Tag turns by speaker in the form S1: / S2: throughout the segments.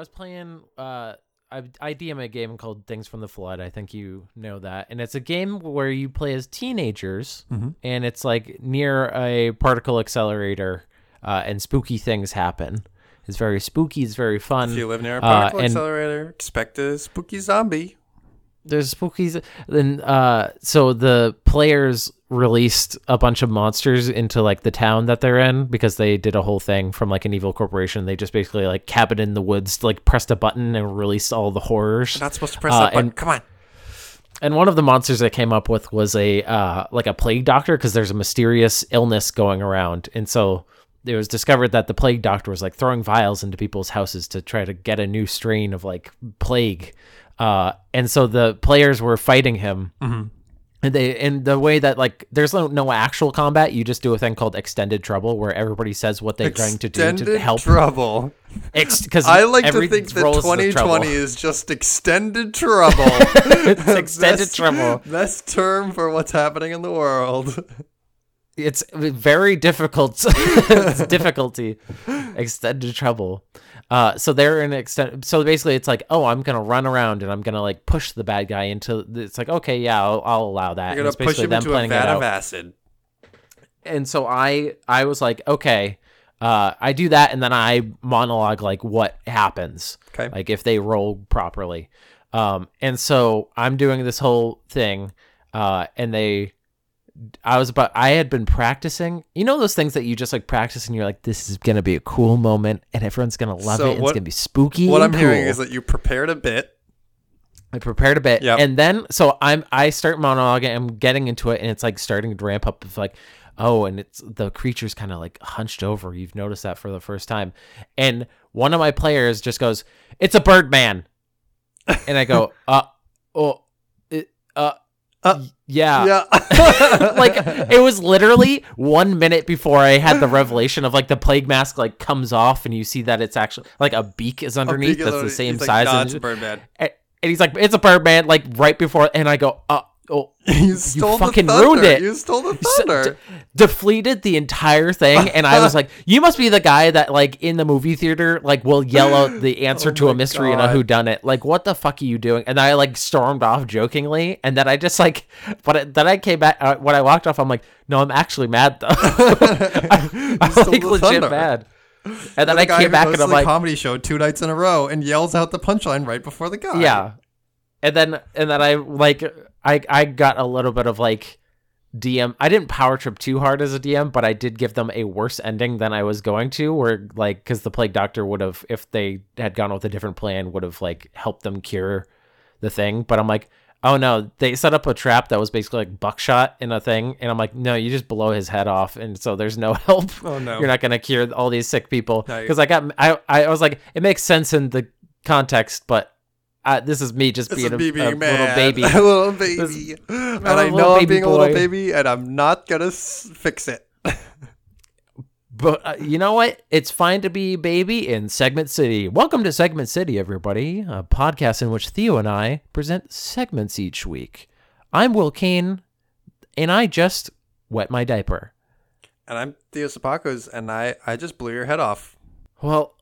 S1: Was playing. Uh, I, I DM a game called Things from the Flood. I think you know that, and it's a game where you play as teenagers, and it's like near a particle accelerator, uh, and spooky things happen. It's very spooky. It's very fun.
S2: If you live near a
S1: Uh,
S2: particle
S1: and-
S2: accelerator, expect a spooky zombie.
S1: There's spookies then uh so the players released a bunch of monsters into like the town that they're in because they did a whole thing from like an evil corporation they just basically like cabin in the woods like pressed a button and released all the horrors
S2: You're not supposed to press
S1: Uh,
S2: that button.
S1: and-
S2: Come on.
S1: and one of the monsters they came up with was a uh like a plague doctor because there's a mysterious illness going around and so it was discovered that the plague doctor was like throwing vials into people's houses to try to get a new strain of like plague uh and so the players were fighting him and they and the way that like there's no, no actual combat you just do a thing called extended trouble where everybody says what they're trying to do to help
S2: trouble.
S1: because
S2: I like to think that 2020 is just extended trouble.
S1: it's extended
S2: Best-
S1: trouble
S2: Best term for what's happening in the world.
S1: It's very difficult it's difficulty extended trouble uh so they're in extent so basically it's like oh i'm gonna run around and i'm gonna like push the bad guy into it's like okay yeah i'll, I'll allow that
S2: You're gonna push him
S1: them
S2: into a vat of acid.
S1: and so i i was like okay uh i do that and then i monologue like what happens
S2: Okay.
S1: like if they roll properly um and so i'm doing this whole thing uh and they i was about i had been practicing you know those things that you just like practice and you're like this is gonna be a cool moment and everyone's gonna love
S2: So
S1: it and
S2: what-
S1: it's gonna be spooky
S2: What I'm
S1: and
S2: hearing is that you prepared a bit.
S1: I prepared a bit,
S2: Yep.
S1: and then so I'm I start monologuing. I'm getting into it, and it's like starting to ramp up. It's like, oh, and it's the creature's kind of like hunched over. You've noticed that for the first time, and one of my players just goes, "It's a bird man," and I go, "Uh, oh, it, uh,
S2: Uh,
S1: yeah."
S2: Yeah.
S1: like it was literally one minute before I had the revelation of like the plague mask like comes off and you see that it's actually like a beak is underneath
S2: Beak is
S1: that's the same
S2: He's like,
S1: size.
S2: "Nah,
S1: and-
S2: it's a Birdman.
S1: and, and he's like, "It's a Birdman!" Like right before, and I go, "Uh, oh,
S2: You stole
S1: fucking
S2: the thunder.
S1: ruined it.
S2: You stole the
S1: So-
S2: thunder.
S1: de- defleted the entire thing." And I was like, "You must be the guy that like in the movie theater like will yell out the answer
S2: Oh
S1: to a
S2: my
S1: mystery and a
S2: God.
S1: who done it. Like, what the fuck are you doing?" And I like stormed off jokingly, and then I just like, but I- then I came back uh, when I walked off. I'm like, "No, I'm actually mad though. I,
S2: stole
S1: like legit
S2: thunder.
S1: mad." And then
S2: the
S1: I came back and I'm like,
S2: comedy show two nights in a row and yells out the punchline right before the guy.
S1: Yeah. And then and then I like I I got a little bit of like DM. I didn't power trip too hard as a DM, but I did give them a worse ending than I was going to. Where like because the plague doctor would have, if they had gone with a different plan, would have like helped them cure the thing. But I'm like, oh no, they set up a trap that was basically like buckshot in a thing, and I'm like, no, you just blow his head off, and so there's no help.
S2: Oh, no.
S1: you're not gonna cure all these sick people
S2: No,
S1: because I got I I was like, it makes sense in the context, but. Uh, this is me just
S2: This
S1: being,
S2: me
S1: a,
S2: being
S1: a little baby.
S2: a little
S1: This-
S2: baby. and
S1: a
S2: I know I'm being a little baby, and I'm not gonna s- fix it.
S1: But uh, you know what? It's fine to be baby in Segment City. Welcome to Segment City, everybody, a podcast in which Theo and I present segments each week. I'm Will Kane, and I just wet my diaper.
S2: And I'm Theo Sapakos, and I I just blew your head off.
S1: Well,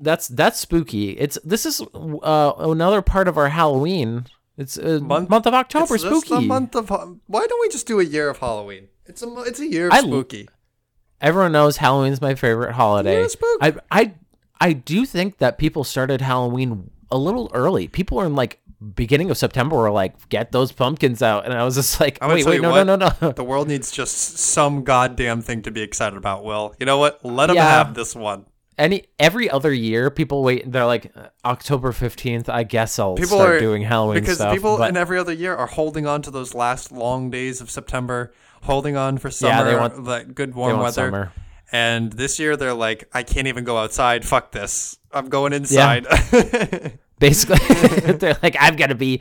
S1: that's that's spooky. It's this is uh, another part of our Halloween. It's a month,
S2: Month-
S1: of October
S2: it's
S1: spooky.
S2: a month of. Why don't we just do a year of Halloween? It's a it's a year of
S1: I-
S2: spooky.
S1: Everyone knows Halloween's my favorite holiday. I I I do think that people started Halloween a little early. People are in like beginning of September were like, get those pumpkins out, and I was just like, wait, wait, no,
S2: what,
S1: no, no, no.
S2: The world needs just some goddamn thing to be excited about. Will you know what? Let them
S1: Yeah.
S2: have this one.
S1: Any every other year people wait they're like uh, october 15th i guess i'll
S2: People
S1: start
S2: are-
S1: doing halloween
S2: because
S1: stuff
S2: people
S1: but
S2: in every other year are holding on to those last long days of September, holding on for summer,
S1: Yeah, they want-
S2: like good warm weather.
S1: summer.
S2: And this year they're like, I can't even go outside. Fuck this. I'm going inside.
S1: basically they're like i'm gonna be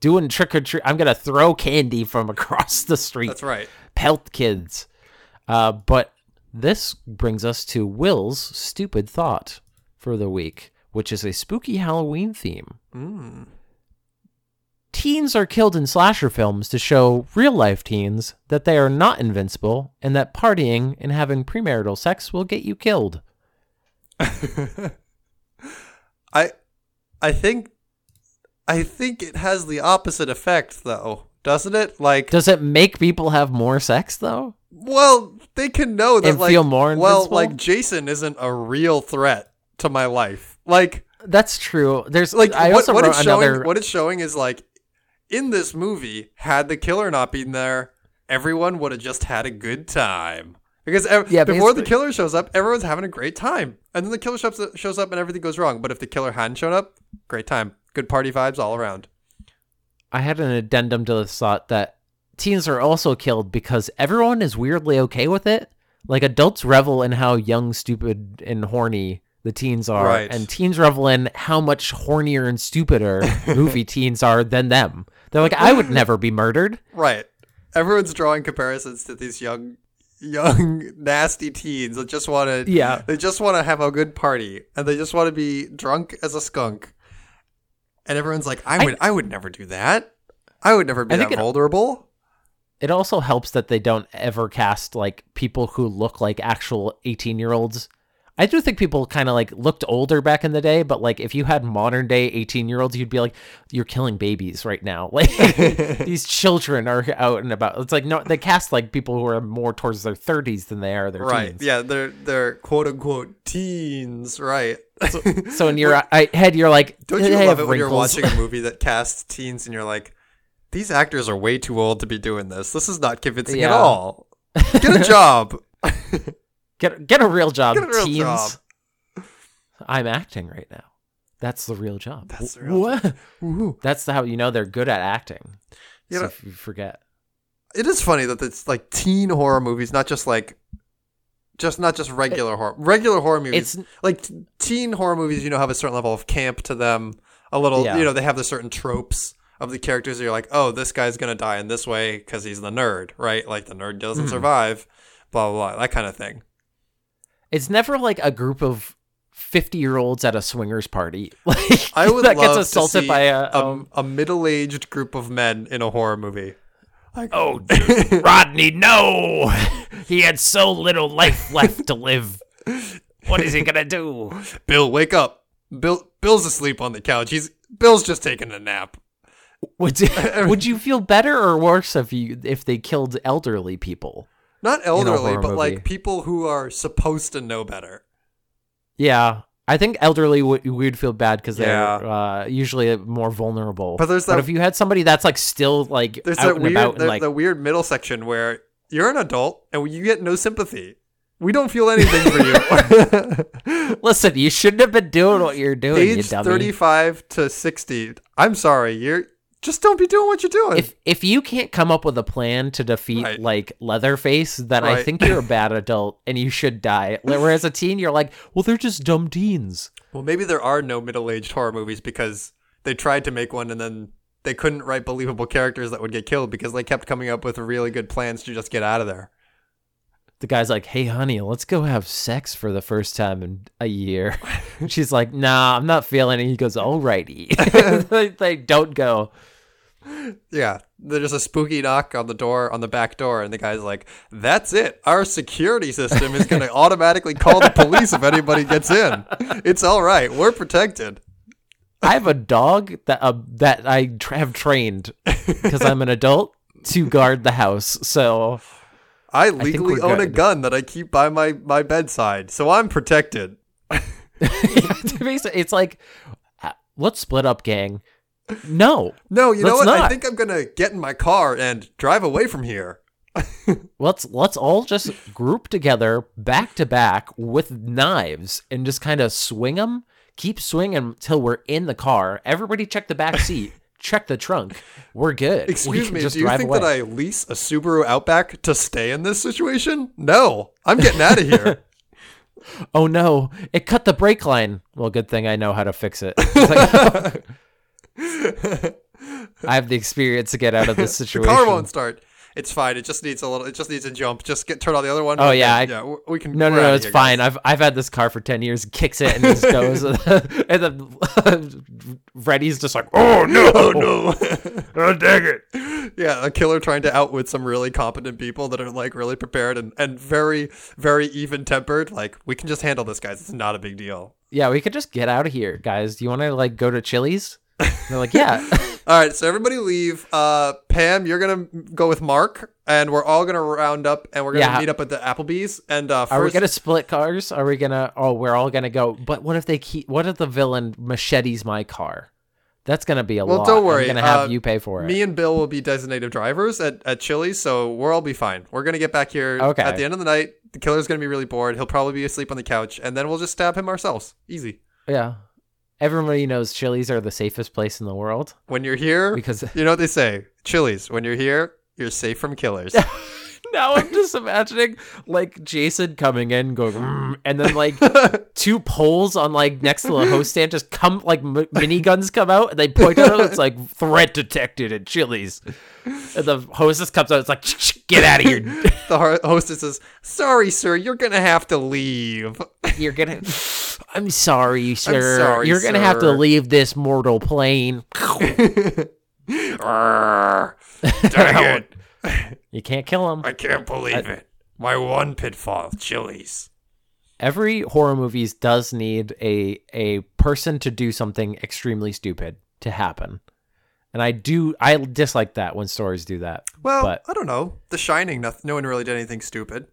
S1: doing trick or treat i'm gonna throw candy from across the street
S2: That's right.
S1: pelt kids uh, but this brings us to will's stupid thought for the week which is a spooky halloween theme. Hmm. Teens are killed in slasher films to show real life teens that they are not invincible and that partying and having premarital sex will get you killed.
S2: I I think I think it has the opposite effect though, doesn't it? Like
S1: does it make people have more sex though
S2: well, they can know that
S1: And
S2: like
S1: feel more
S2: well, like Jason isn't a real threat to my life. Like
S1: That's true. There's
S2: like
S1: I
S2: what,
S1: also
S2: what it's
S1: another.
S2: showing what it's showing is like in this movie had the killer not been there everyone would have just had a good time because ev-
S1: Yeah,
S2: before the killer shows up everyone's having a great time and then the killer shows up and everything goes wrong but if the killer hadn't shown up great time good party vibes all around
S1: I had an addendum to this thought that teens are also killed because everyone is weirdly okay with it. Like adults revel in how young, stupid, and horny the teens are,
S2: Right.
S1: and teens revel in how much hornier and stupider movie teens are than them. They're like, I would never be murdered.
S2: right everyone's drawing comparisons to these young young nasty teens that just want to
S1: Yeah.
S2: they just want to have a good party and they just want to be drunk as a skunk and everyone's like i would I, would never do that i would never be
S1: I
S2: that
S1: think it-
S2: vulnerable
S1: It also helps that they don't ever cast like people who look like actual 18 year olds. I do think people kind of like looked older back in the day, but like if you had modern day 18 year olds, you'd be like, you're killing babies right now. Like these children are out and about. It's like, no, they cast like people who are more towards their 30s than they are their
S2: right
S1: teens.
S2: yeah they're they're quote unquote teens right
S1: So in your I, head, you're like,
S2: don't you love it when you're watching a movie that casts teens and you're like these actors are way too old to be doing this this is not convincing at all get a job
S1: Get, get a real job,
S2: Get a real
S1: teens.
S2: job.
S1: I'm acting right now. That's the real job.
S2: That's the real
S1: what?
S2: Woohoo.
S1: That's how you know they're good at acting.
S2: You
S1: So
S2: know-
S1: if you forget.
S2: it is funny that it's like teen horror movies, not just like just not just regular horror. Regular horror movies, like teen horror movies, you know, have a certain level of camp to them. A little,
S1: Yeah.
S2: you know, they have the certain tropes of the characters. That you're like, oh, this guy's gonna die in this way because he's the nerd, right? Like the nerd doesn't
S1: Hmm.
S2: survive, blah blah blah, that kind of thing.
S1: It's never like a group of 50 year olds at a swingers party. Like
S2: I would
S1: that
S2: love
S1: gets assaulted
S2: to see
S1: by a,
S2: a,
S1: um,
S2: a middle-aged group of men in a horror movie.
S1: Oh, Rodney, no! He had so little life left to live. What is he gonna do?
S2: Bill, wake up! Bill, Bill's asleep on the couch. He's Bill's just taking a nap.
S1: Would would you feel better or worse if you if they killed elderly people?
S2: Not elderly, but
S1: movie.
S2: like people who are supposed to know better.
S1: Yeah, I think elderly would would feel bad because they're
S2: Yeah.
S1: uh, usually more vulnerable.
S2: But there's that-
S1: if you had somebody that's like still like
S2: There's
S1: out
S2: that
S1: and
S2: weird,
S1: about like
S2: the weird middle section where you're an adult and you get no sympathy. We don't feel anything for you.
S1: listen, you shouldn't have been doing what you're doing, you
S2: Age
S1: dummy.
S2: 35 to 60. I'm sorry. You're just don't be doing what you're doing.
S1: if if you can't come up with a plan to defeat
S2: Right.
S1: like Leatherface, then I think you're a bad adult and you should die. Whereas a teen, you're like, well, they're just dumb teens.
S2: well, maybe there are no middle-aged horror movies because they tried to make one and then they couldn't write believable characters that would get killed because they kept coming up with really good plans to just get out of there.
S1: The guy's like, hey, honey, let's go have sex for the first time in a year. She's like, nah, I'm not feeling it. He goes, alrighty. they, they don't go.
S2: Yeah, there's a spooky knock on the door, on the back door, and the guy's like, "That's it. Our security system is going to automatically call the police if anybody gets in. It's all right. We're protected."
S1: I have a dog that uh, that I tra- have trained because I'm an adult to guard the house. So
S2: I legally
S1: we're
S2: own a gun that I keep by my my bedside, so I'm protected.
S1: it's like, uh, let's split up, gang. No,
S2: No, you know what? I think I'm going to get in my car and drive away from here.
S1: let's let's all just group together back to back with knives and just kind of swing them. Keep swinging until we're in the car. Everybody check the back seat. Check the trunk. We're good.
S2: Excuse
S1: can
S2: me, do you think
S1: away.
S2: that I lease a Subaru Outback to stay in this situation? No, I'm getting out of here.
S1: oh no, it cut the brake line. Well, good thing I know how to fix it. Like- I have the experience to get out of this situation.
S2: the car won't start. It's fine. It just needs a little. It just needs a jump. Just get turn on the other one.
S1: Oh, yeah, I-
S2: yeah. We can.
S1: No, no, no, it's
S2: here,
S1: fine.
S2: guys.
S1: I've I've had this car for ten years. Kicks it and just goes, and then Freddy's just like, oh no,
S2: Oh no!
S3: Oh, dang it.
S2: yeah, a killer trying to outwit some really competent people that are like really prepared and and very very even tempered. Like we can just handle this, guys. It's not a big deal.
S1: Yeah, we could just get out of here, guys. Do you want to like go to Chili's? They're like, yeah.
S2: All right, so everybody leave. Uh, Pam, you're gonna go with Mark, and we're all gonna round up, and we're gonna
S1: Yeah.
S2: meet up at the Applebee's. And uh, first,
S1: Are we gonna split cars? Are we gonna? Oh, we're all gonna go. But what if they keep? What if the villain machetes my car? That's gonna be a
S2: Well,
S1: lot.
S2: don't worry,
S1: I'm gonna have
S2: uh,
S1: you pay for it.
S2: Me and Bill will be designated drivers at, at Chili's, so we'll all be fine. We're gonna get back here
S1: Okay.
S2: at the end of the night. The killer's gonna be really bored. He'll probably be asleep on the couch, and then we'll just stab him ourselves. Easy.
S1: yeah. Everybody knows Chili's are the safest place in the world
S2: When you're here,
S1: because
S2: you know what they say: Chili's. When you're here, you're safe from killers.
S1: now I'm just imagining like Jason coming in, going, "Mm," and then like two poles on like next to the host stand just come like m- miniguns come out and they point at it. It's like threat detected at Chili's, and the hostess comes out. It's like get out of here.
S2: the hostess says, "Sorry, sir, you're gonna have to leave."
S1: You're gonna. I'm sorry, sir.
S2: sorry,
S1: You're gonna have to leave this mortal plane.
S2: Dang it!
S1: You can't kill him.
S2: I can't believe it. My one pitfall, Chili's.
S1: Every horror movies does need a a person to do something extremely stupid to happen, and I do. I dislike that when stories do that.
S2: Well,
S1: But-
S2: I don't know. The Shining, no, no one really did anything stupid.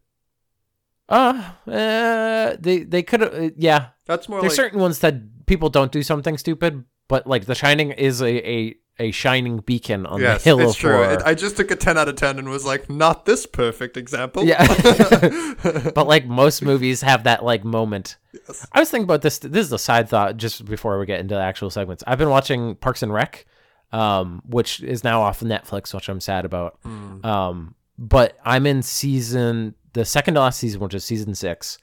S1: Uh, uh they they could. Uh, yeah,
S2: That's more
S1: there's
S2: like
S1: certain ones that people don't do something stupid, but like The Shining is a a, a shining beacon on
S2: yes,
S1: the hill
S2: it's
S1: of
S2: true.
S1: horror.
S2: I just took a ten out of ten and was like, not this perfect example.
S1: Yeah. but like most movies have that like moment.
S2: Yes.
S1: I was thinking about this. This is a side thought just before we get into the actual segments. I've been watching Parks and Rec, um, which is now off of Netflix, which I'm sad about.
S2: Mm.
S1: Um, but I'm in season the second to last season, which is season six,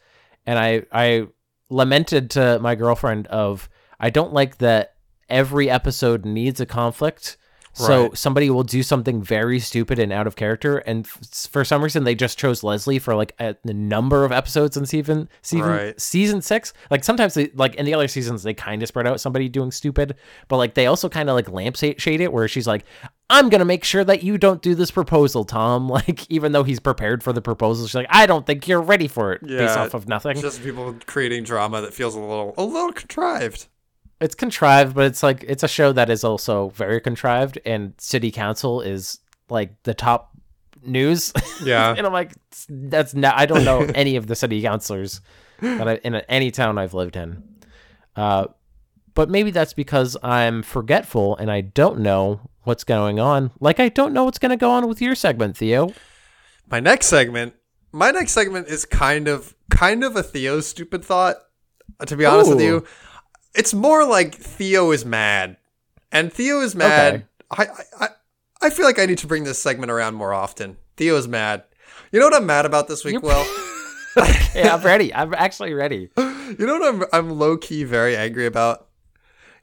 S1: and I I lamented to my girlfriend of I don't like that every episode needs a conflict. So
S2: Right.
S1: somebody will do something very stupid and out of character, and f- for some reason they just chose Leslie for like a, the number of episodes in season season
S2: Right.
S1: season six. Like sometimes they like in the other seasons they kind of spread out somebody doing stupid, but like they also kind of like lampshade it where she's like, "I'm gonna make sure that you don't do this proposal, Tom." Like even though he's prepared for the proposal, she's like, "I don't think you're ready for it," based
S2: Yeah,
S1: off of nothing.
S2: just people creating drama that feels a little, a little contrived.
S1: It's contrived, but it's like it's a show that is also very contrived, and city council is like the top news.
S2: Yeah.
S1: and I'm like, that's not. I don't know any of the city councilors that I, in any town I've lived in. Uh, but maybe that's because I'm forgetful and I don't know what's going on. Like I don't know what's going to go on with your segment, Theo.
S2: My next segment, my next segment is kind of, kind of a Theo stupid thought. uh, To be honest with you, it's more like Theo is mad, and Theo is mad.
S1: Okay.
S2: I, I, I feel like I need to bring this segment around more often. Theo is mad. You know what I'm mad about this week, Will?
S1: yeah, I'm ready. I'm actually ready.
S2: You know what I'm I'm low key very angry about?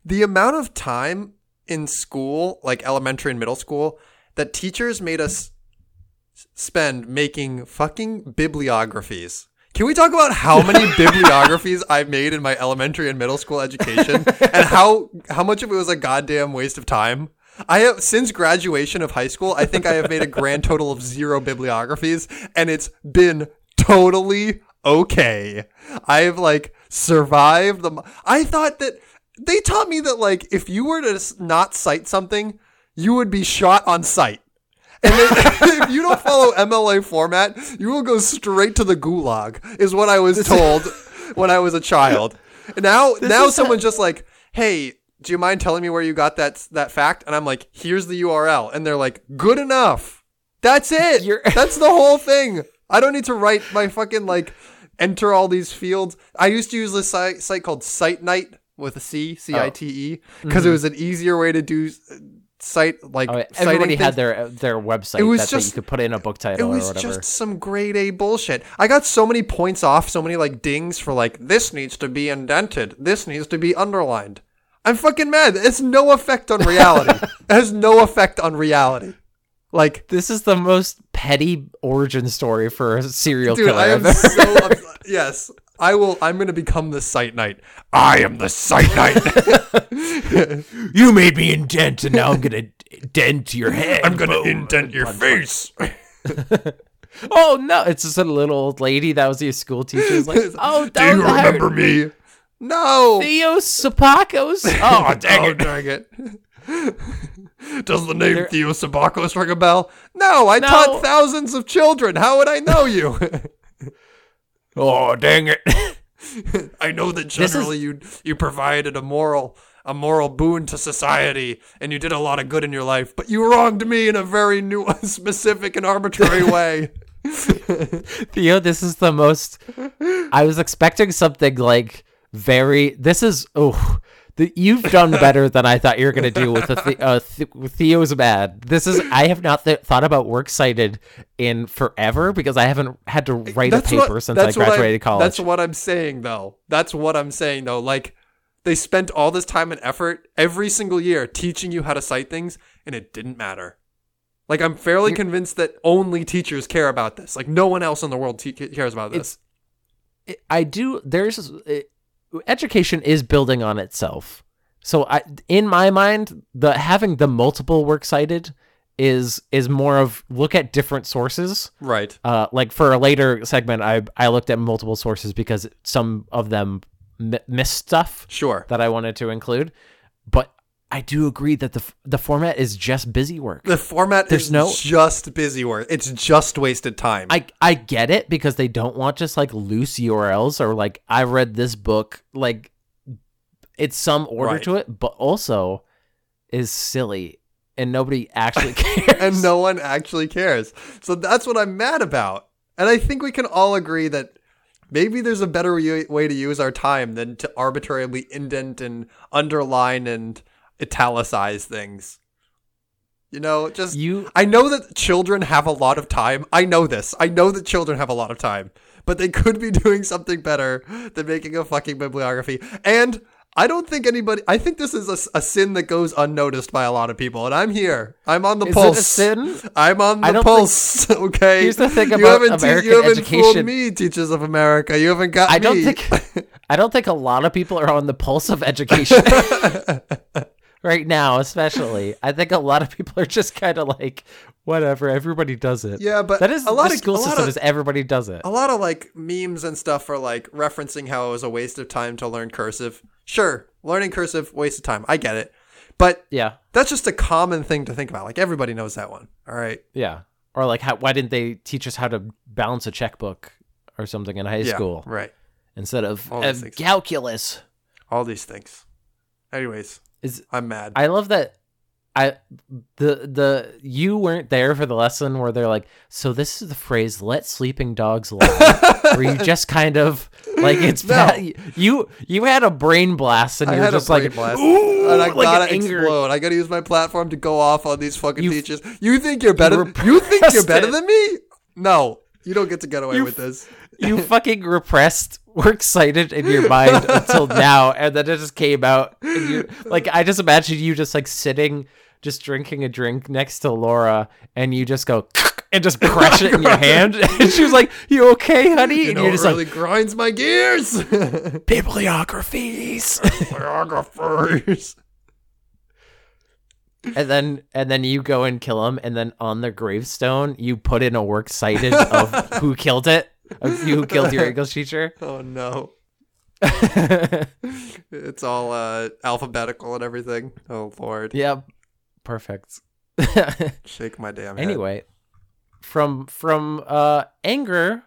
S2: The amount of time in school, like elementary and middle school, that teachers made us spend making fucking bibliographies. Can we talk about how many bibliographies I made in my elementary and middle school education and how how much of it was a goddamn waste of time? I have since graduation of high school, I think I have made a grand total of zero bibliographies and it's been totally okay. I've like survived the I thought that they taught me that like if you were to not cite something, you would be shot on sight. And then, if you don't follow MLA format, you will go straight to the gulag, is what I was told when I was a child. Now, now
S1: is
S2: someone's just like, hey, do you mind telling me where you got that that fact? And I'm like, here's the URL. And they're like, good enough. That's it.
S1: You're-
S2: That's the whole thing. I don't need to write my fucking like enter all these fields. I used to use this site, site called Site Night with a C, C I T E, because it mm-hmm. was an easier way to do site like
S1: Oh, everybody had
S2: things.
S1: their their website
S2: It was just-
S1: you could put in a book
S2: It
S1: title or
S2: was
S1: whatever.
S2: just some grade A bullshit. I got so many points off, so many like dings for like this needs to be indented, this needs to be underlined. I'm fucking mad. It's no effect on reality. it has no effect on reality. Like,
S1: This is the most petty origin story for a serial
S2: dude,
S1: killer.
S2: I am so ups- yes. I will. I'm gonna become the sight knight. I am the sight knight.
S1: you made me indent, and now I'm gonna dent your head.
S2: I'm gonna
S1: Boom.
S2: indent your face.
S1: Oh no! It's just a little old lady that was your school teacher. It's like, oh,
S2: Do you remember
S1: hurt
S2: me? No.
S1: Theo Sapakos. Oh, oh, dang
S2: oh,
S1: it!
S2: dang it. Does the name
S1: There-
S2: Theo Sabakos ring a bell? No, I
S1: No.
S2: taught thousands of children. How would I know you?
S1: Oh, dang it!
S2: I know that generally you you provided a moral a moral boon to society and you did a lot of good in your life, but you wronged me in a very new specific and arbitrary way.
S1: Theo, this is the most. I was expecting something like very. This is oh, the, you've done better than I thought you were gonna do with the, the uh, th- Theo's bad. This is I have not th- thought about works cited in forever because I haven't had to write a paper
S2: what-
S1: since I
S2: that's
S1: graduated college.
S2: That's what I'm saying though. That's what I'm saying though. Like they spent all this time and effort every single year teaching you how to cite things and it didn't matter. Like I'm fairly convinced that only teachers care about this. Like no one else in the world te- cares about this.
S1: It's I do. There's it, education is building on itself. So I, in my mind, the having the multiple works cited is is more of look at different sources.
S2: right.
S1: Uh, like for a later segment, I I looked at multiple sources because some of them m- missed stuff
S2: Sure.
S1: that I wanted to include. But I do agree that the the format is just busy work.
S2: The format
S1: There's
S2: is
S1: no-
S2: just busy work. It's just wasted time.
S1: I I get it because they don't want just like loose URLs or like I read this book like it's some order
S2: Right.
S1: to it, but also is silly and nobody actually cares.
S2: and no one actually cares. So that's what I'm mad about. And I think we can all agree that maybe there's a better way to use our time than to arbitrarily indent and underline and italicize things. You know, just
S1: you
S2: I know that children have a lot of time. I know this. I know that children have a lot of time, but they could be doing something better than making a fucking bibliography. And I don't think anybody. I think this is a sin that goes unnoticed by a lot of people. And I'm here. I'm on the
S1: Is it a
S2: pulse.
S1: sin?
S2: I'm on the pulse. okay.
S1: Here's the thing
S2: you haven't
S1: American
S2: you haven't fooled me, teachers of America. You haven't got
S1: I don't
S2: me.
S1: think I don't think a lot of people are on the pulse of education. right now, especially. I think a lot of people are just kind of like whatever, everybody does it.
S2: Yeah, but
S1: that is
S2: a lot
S1: the
S2: of-
S1: school
S2: a lot
S1: system
S2: of-
S1: is everybody does it.
S2: a lot of like memes and stuff are like referencing how it was a waste of time to learn cursive. Sure, learning cursive, waste of time. I get it. But
S1: Yeah.
S2: that's just a common thing to think about. Like everybody knows that one. All right.
S1: Yeah. Or like, how, why didn't they teach us how to balance a checkbook or something in high
S2: Yeah.
S1: school
S2: Right.
S1: instead of,
S2: All
S1: of calculus?
S2: All these things. Anyways,
S1: Is
S2: I'm mad.
S1: I love that. I the the you weren't there for the lesson where they're like, so this is the phrase "let sleeping dogs lie," where you just kind of like it's
S2: No.
S1: bad. you you had a brain blast and
S2: I
S1: you're just like,
S2: blast,
S1: ooh,
S2: and I
S1: like
S2: gotta
S1: an anger.
S2: explode. I gotta use my platform to go off on these fucking
S1: You-
S2: teachers. You think you're better?
S1: you
S2: You think you're better
S1: it.
S2: than me? No, you don't get to get away
S1: You
S2: with this.
S1: you fucking repressed works cited in your mind until now and then it just came out and you like i just imagine you just like sitting just drinking a drink next to laura and you just go and just crush it in your hand and she was like you okay honey
S2: You
S1: and
S2: know,
S1: you're
S2: it
S1: just
S2: really
S1: like
S2: grinds my gears.
S1: bibliographies
S2: Choreographers.
S1: and then and then you go and kill him and then on the gravestone you put in a works cited of who killed it of who killed your english teacher
S2: Oh no. It's all uh, alphabetical and everything. Oh lord.
S1: yep perfect
S2: Shake my damn head.
S1: anyway from from uh anger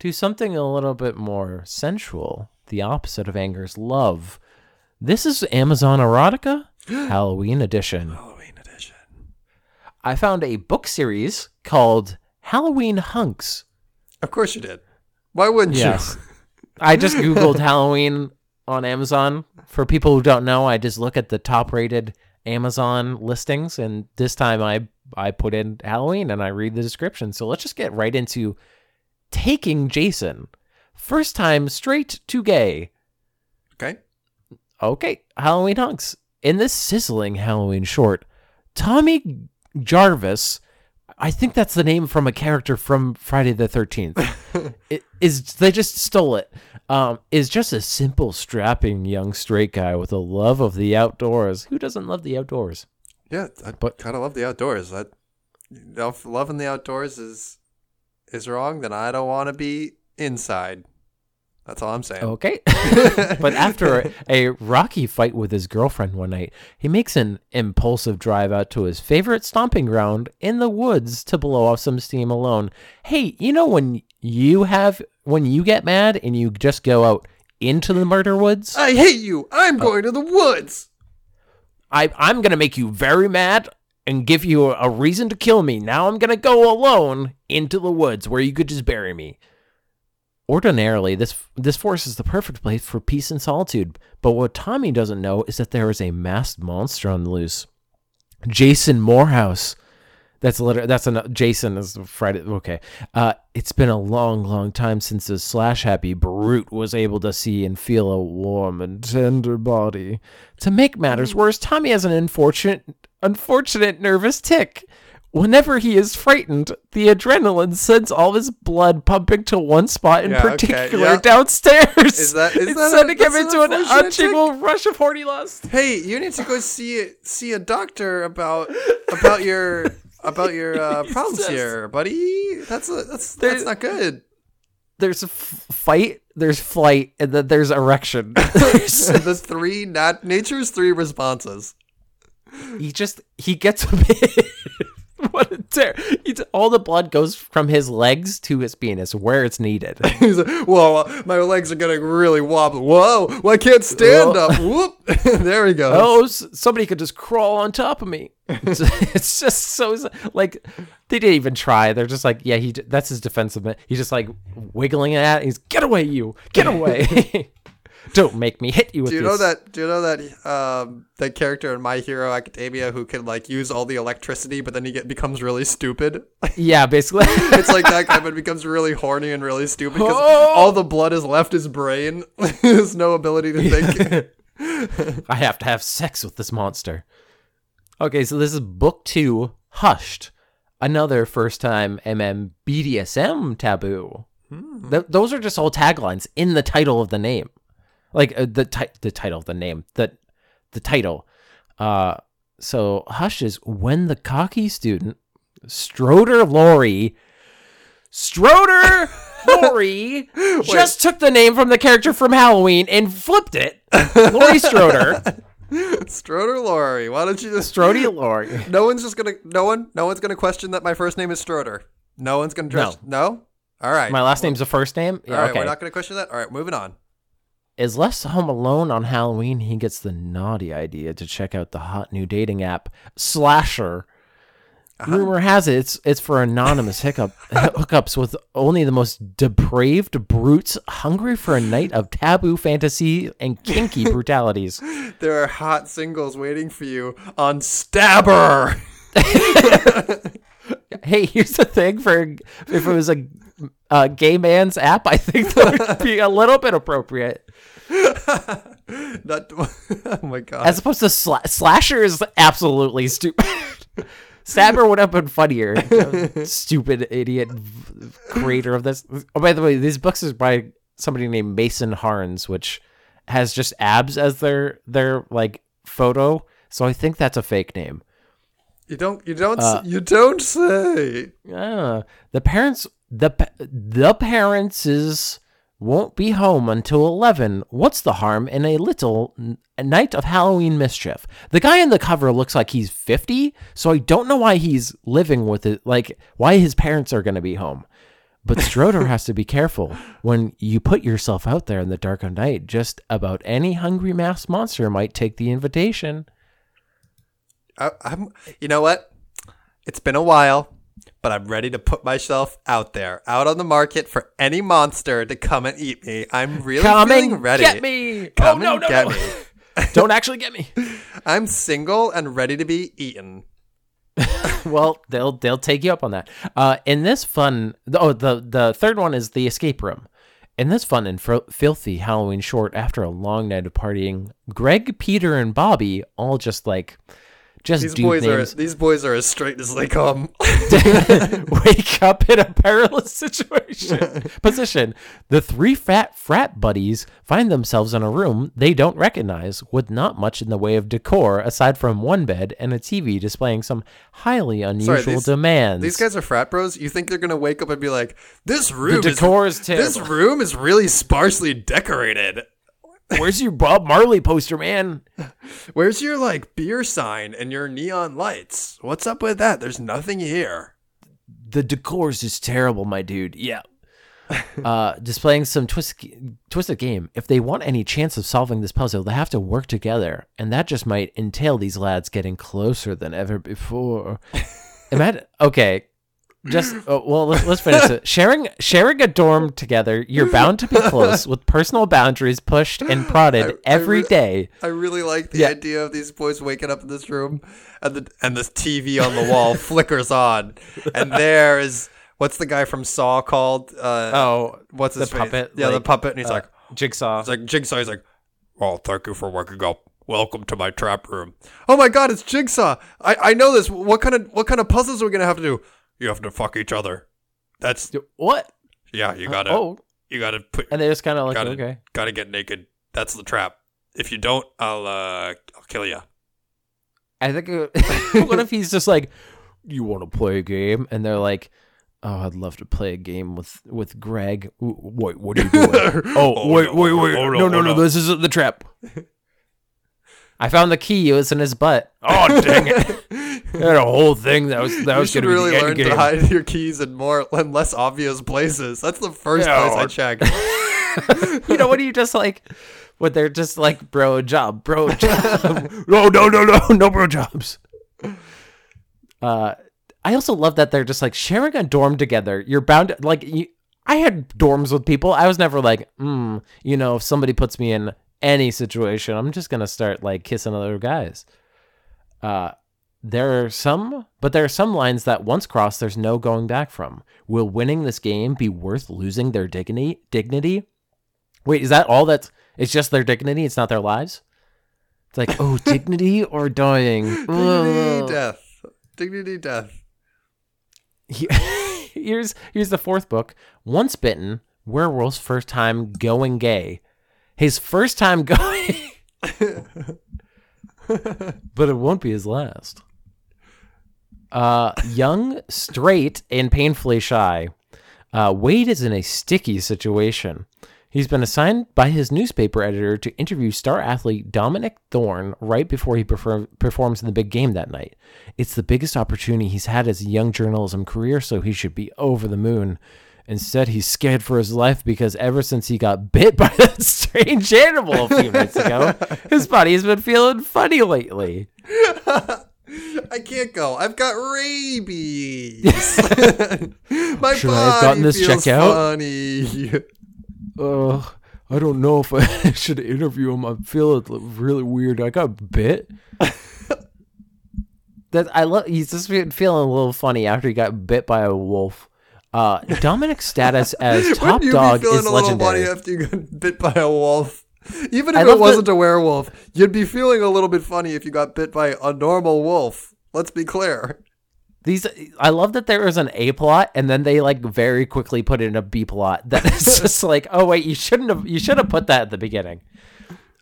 S1: to something a little bit more sensual the opposite of anger is love this is amazon erotica halloween edition
S2: Halloween edition.
S1: I found a book series called Halloween Hunks.
S2: Of course you did. Why wouldn't
S1: Yes. I just Googled Halloween on Amazon. For people who don't know, I just look at the top rated Amazon listings and this time I I put in Halloween and I read the description. So let's just get right into taking Jason. First time straight to gay.
S2: Okay.
S1: Okay, Halloween hunks. In this sizzling Halloween short, Tommy Jarvis, I think that's the name from a character from Friday the 13th. it is they just stole it. Um, is just a simple strapping young straight guy with a love of the outdoors. Who doesn't love the outdoors?
S2: Yeah, I
S1: But-
S2: kind of love the outdoors. I, if loving the outdoors is is wrong, then I don't want to be inside. That's all I'm saying.
S1: Okay. but after a, rocky fight with his girlfriend one night, he makes an impulsive drive out to his favorite stomping ground in the woods to blow off some steam alone. Hey, you know when you have when you get mad and you just go out into the murder woods?
S2: I hate you. I'm oh. going to the woods.
S1: I I'm gonna make you very mad and give you a, a reason to kill me. Now I'm gonna go alone into the woods where you could just bury me. Ordinarily, this this forest is the perfect place for peace and solitude. But what Tommy doesn't know is that there is a masked monster on the loose. Jason Morehouse. That's literally that's an Jason is Friday. Okay, uh, it's been a long, long time since the slash happy brute was able to see and feel a warm and tender body. To make matters worse, Tommy has an unfortunate, unfortunate nervous tick. Whenever he is frightened, the adrenaline sends all his blood pumping to one spot in
S2: Yeah, okay,
S1: particular
S2: yeah.
S1: downstairs.
S2: Is that- is
S1: it's
S2: that a-
S1: sending him into
S2: an
S1: an
S2: unfortunate tick?
S1: unshakable rush of horny lust.
S2: Hey, you need to go see see a doctor about about your about your uh, problems
S1: Jesus.
S2: here, buddy. That's a, that's that's not good.
S1: There's a f- fight, there's flight, and then there's erection. There's-
S2: the three nat- nature's three responses.
S1: he just he gets a bit. Tear! All the blood goes from his legs to his penis where it's needed.
S2: He's like, "Whoa, my legs are getting really wobbly. Whoa, well, I can't stand up. Whoop, there he goes.
S1: oh, somebody could just crawl on top of me. It's, it's just so like they didn't even try. They're just like, yeah, he that's his defensive. He's just like wiggling at. it. He's get away, you get away. Don't make me hit you with
S2: Do you know
S1: this."
S2: that? Do you know that um, that character in My Hero Academia who can like use all the electricity, but then he get becomes really stupid?
S1: Yeah, basically.
S2: it's like that guy, but becomes really horny and really stupid because
S1: Oh!
S2: all the blood has left his brain. There's no ability to think.
S1: I have to have sex with this monster. Okay, so this is book two, Hushed. Another first time MM BDSM taboo. Th- those are just all taglines in the title of the name. Like uh, the ti- the title the name. The the title. Uh so Hush is when the cocky student Stroder Laurie Stroder Laurie just took the name from the character from Halloween and flipped it. Laurie Stroder.
S2: Stroder Laurie, why don't you just?
S1: Strody Laurie.
S2: No one's just gonna. No one. No one's gonna question that my first name is Stroder. No one's gonna. Just, no. All right.
S1: My last name's a first name. Yeah,
S2: All right.
S1: okay.
S2: We're not gonna question that. All right. Moving on.
S1: Is Les home alone on Halloween? He gets the naughty idea to check out the hot new dating app Slasher.
S2: Uh-huh.
S1: Rumor has it it's it's for anonymous hiccup hookups with only the most depraved brutes hungry for a night of taboo fantasy and kinky brutalities.
S2: There are hot singles waiting for you on Stabber.
S1: Hey, here's the thing: for if it was a, a gay man's app, I think that would be a little bit appropriate.
S2: Not. Oh my god.
S1: As opposed to sla- slasher is absolutely stupid. Stabber would have been funnier. stupid idiot creator of this. Oh, by the way, these books is by somebody named Mason Harns, which has just abs as their their like photo. So I think that's a fake name.
S2: you don't. You don't.
S1: Uh,
S2: you don't say.
S1: Ah, the parents the the parents is won't be home until 11. What's the harm in a little n- night of Halloween mischief? The guy in the cover looks like he's 50, so I don't know why he's living with it like why his parents are going to be home. But Stroder has to be careful when you put yourself out there in the dark of night. Just about any hungry mass monster might take the invitation.
S2: I, I'm. You know what? It's been a while, but I'm ready to put myself out there, out on the market for any monster to come and eat me. I'm really
S1: Come
S2: feeling
S1: and
S2: ready.
S1: get me!
S2: Come
S1: oh no,
S2: and
S1: no,
S2: get
S1: no!
S2: me.
S1: Don't actually get me.
S2: I'm single and ready to be eaten.
S1: well, they'll they'll take you up on that. Uh, in this fun, oh, the the third one is the escape room. In this fun and fr- filthy Halloween short, after a long night of partying, Greg, Peter, and Bobby all just like just
S2: These boys
S1: names
S2: are these boys are as straight as they come.
S1: wake up in a perilous situation position. The three fat frat buddies find themselves in a room they don't recognize, with not much in the way of decor aside from one bed and a TV displaying some highly unusual
S2: these-
S1: demands.
S2: These guys are frat bros. You think they're gonna wake up and be like, "This room
S1: the
S2: is
S1: decor is
S2: this
S1: terrible.
S2: room is really sparsely decorated.
S1: Where's your Bob Marley poster, man?
S2: Where's your like beer sign and your neon lights? What's up with that? There's nothing here."
S1: The decor's just terrible, my dude. Yeah. uh, displaying some twist, twisted game. If they want any chance of solving this puzzle, they have to work together, and that just might entail these lads getting closer than ever before. Imagine, okay, just oh, well, let's, finish it. Sharing sharing a dorm together, you're bound to be close with personal boundaries pushed and prodded
S2: I- I re-
S1: day.
S2: I really like the
S1: Yeah.
S2: idea of these boys waking up in this room and the and this TV on the wall flickers on, and there is what's the guy from Saw called? Uh,
S1: Oh,
S2: what's his
S1: puppet,
S2: Yeah, the puppet, and he's
S1: uh,
S2: like,
S1: Jigsaw.
S2: it's like Jigsaw. He's like, "Well, thank you for waking up. Welcome to my trap room." Oh my God, it's Jigsaw! I I know this. What kind of what kind of puzzles are we gonna have to do? You have to fuck each other. That's
S1: what?
S2: yeah. You gotta
S1: Oh,
S2: you gotta put
S1: and they just kind of like,
S2: gotta
S1: okay.
S2: gotta get naked. That's the trap. If you don't, I'll uh I'll kill you.
S1: I think. What if he's just like, "You want to play a game?" And they're like, "Oh, I'd love to play a game with with Greg." Wait, what are you doing? oh,
S2: Oh,
S1: wait,
S2: no,
S1: wait, wait!
S2: oh, no,
S1: no, no,
S2: oh,
S1: no!
S2: no.
S1: This isn't the trap. I found the key. It was in his butt. Oh, dang it! I had a whole thing that was that
S2: You
S1: was
S2: should
S1: going to
S2: really
S1: be the
S2: learn to hide your keys in more and less obvious places. That's the first
S1: Yeah,
S2: place I
S1: or-
S2: check.
S1: you know what? do You just like, what they're just like, bro, job, bro, job. no, no, no, no, no, bro, jobs. Uh, I also love that they're just like sharing a dorm together. You're bound to, like, you, I had dorms with people. I was never like, mm, you know, if somebody puts me in any situation, I'm just gonna start like kissing other guys. Uh, there are some, but there are some lines that once crossed, there's no going back from. Will winning this game be worth losing their dignity? Dignity? Wait, is that all that's? It's just their dignity. It's not their lives. It's like, oh, dignity or dying.
S2: Dignity, death. Dignity, death.
S1: Here's here's the fourth book. Once bitten, werewolf's first time going gay. His first time going, but it won't be his last. Uh, young, straight, and painfully shy. Uh, Wade is in a sticky situation. He's been assigned by his newspaper editor to interview star athlete Dominic Thorne right before he perform- performs in the big game that night. It's the biggest opportunity he's had as a young journalism career, so he should be over the moon. Instead, he's scared for his life because ever since he got bit by that strange animal a few minutes ago, his body has been feeling funny lately.
S2: I can't go. I've got rabies. My
S1: Should I have gotten
S2: body
S1: this
S2: feels
S1: checked out?
S2: funny.
S1: Uh, I don't know if I should interview him. I'm feeling really weird. I got bit. that I love. He's just feeling a little funny after he got bit by a wolf. Uh, Dominic's status as top dog
S2: be feeling
S1: is
S2: a little funny
S1: legendary.
S2: after you got bit by a wolf? Even if
S1: love
S2: it wasn't a werewolf, you'd be feeling a little bit funny if you got bit by a normal wolf. Let's be clear.
S1: These, I love that there is an A plot, and then they like very quickly put in a B plot. That is just like, oh wait, you shouldn't have. You should have put that at the beginning.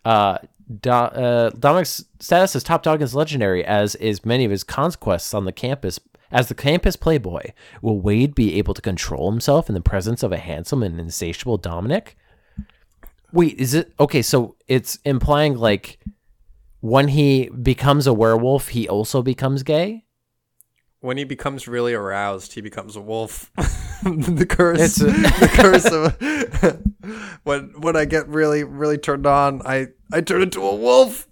S1: Uh, Do, uh, Dominic's status as top dog is legendary, as is many of his conquests on the campus. As the campus playboy, will Wade be able to control himself in the presence of a handsome and insatiable Dominic? Wait, is it okay? So it's implying like when he becomes a werewolf, he also becomes gay.
S2: When he becomes really aroused, he becomes a wolf. the curse,
S1: a-
S2: the curse of when when I get really really turned on, I I turn into a wolf.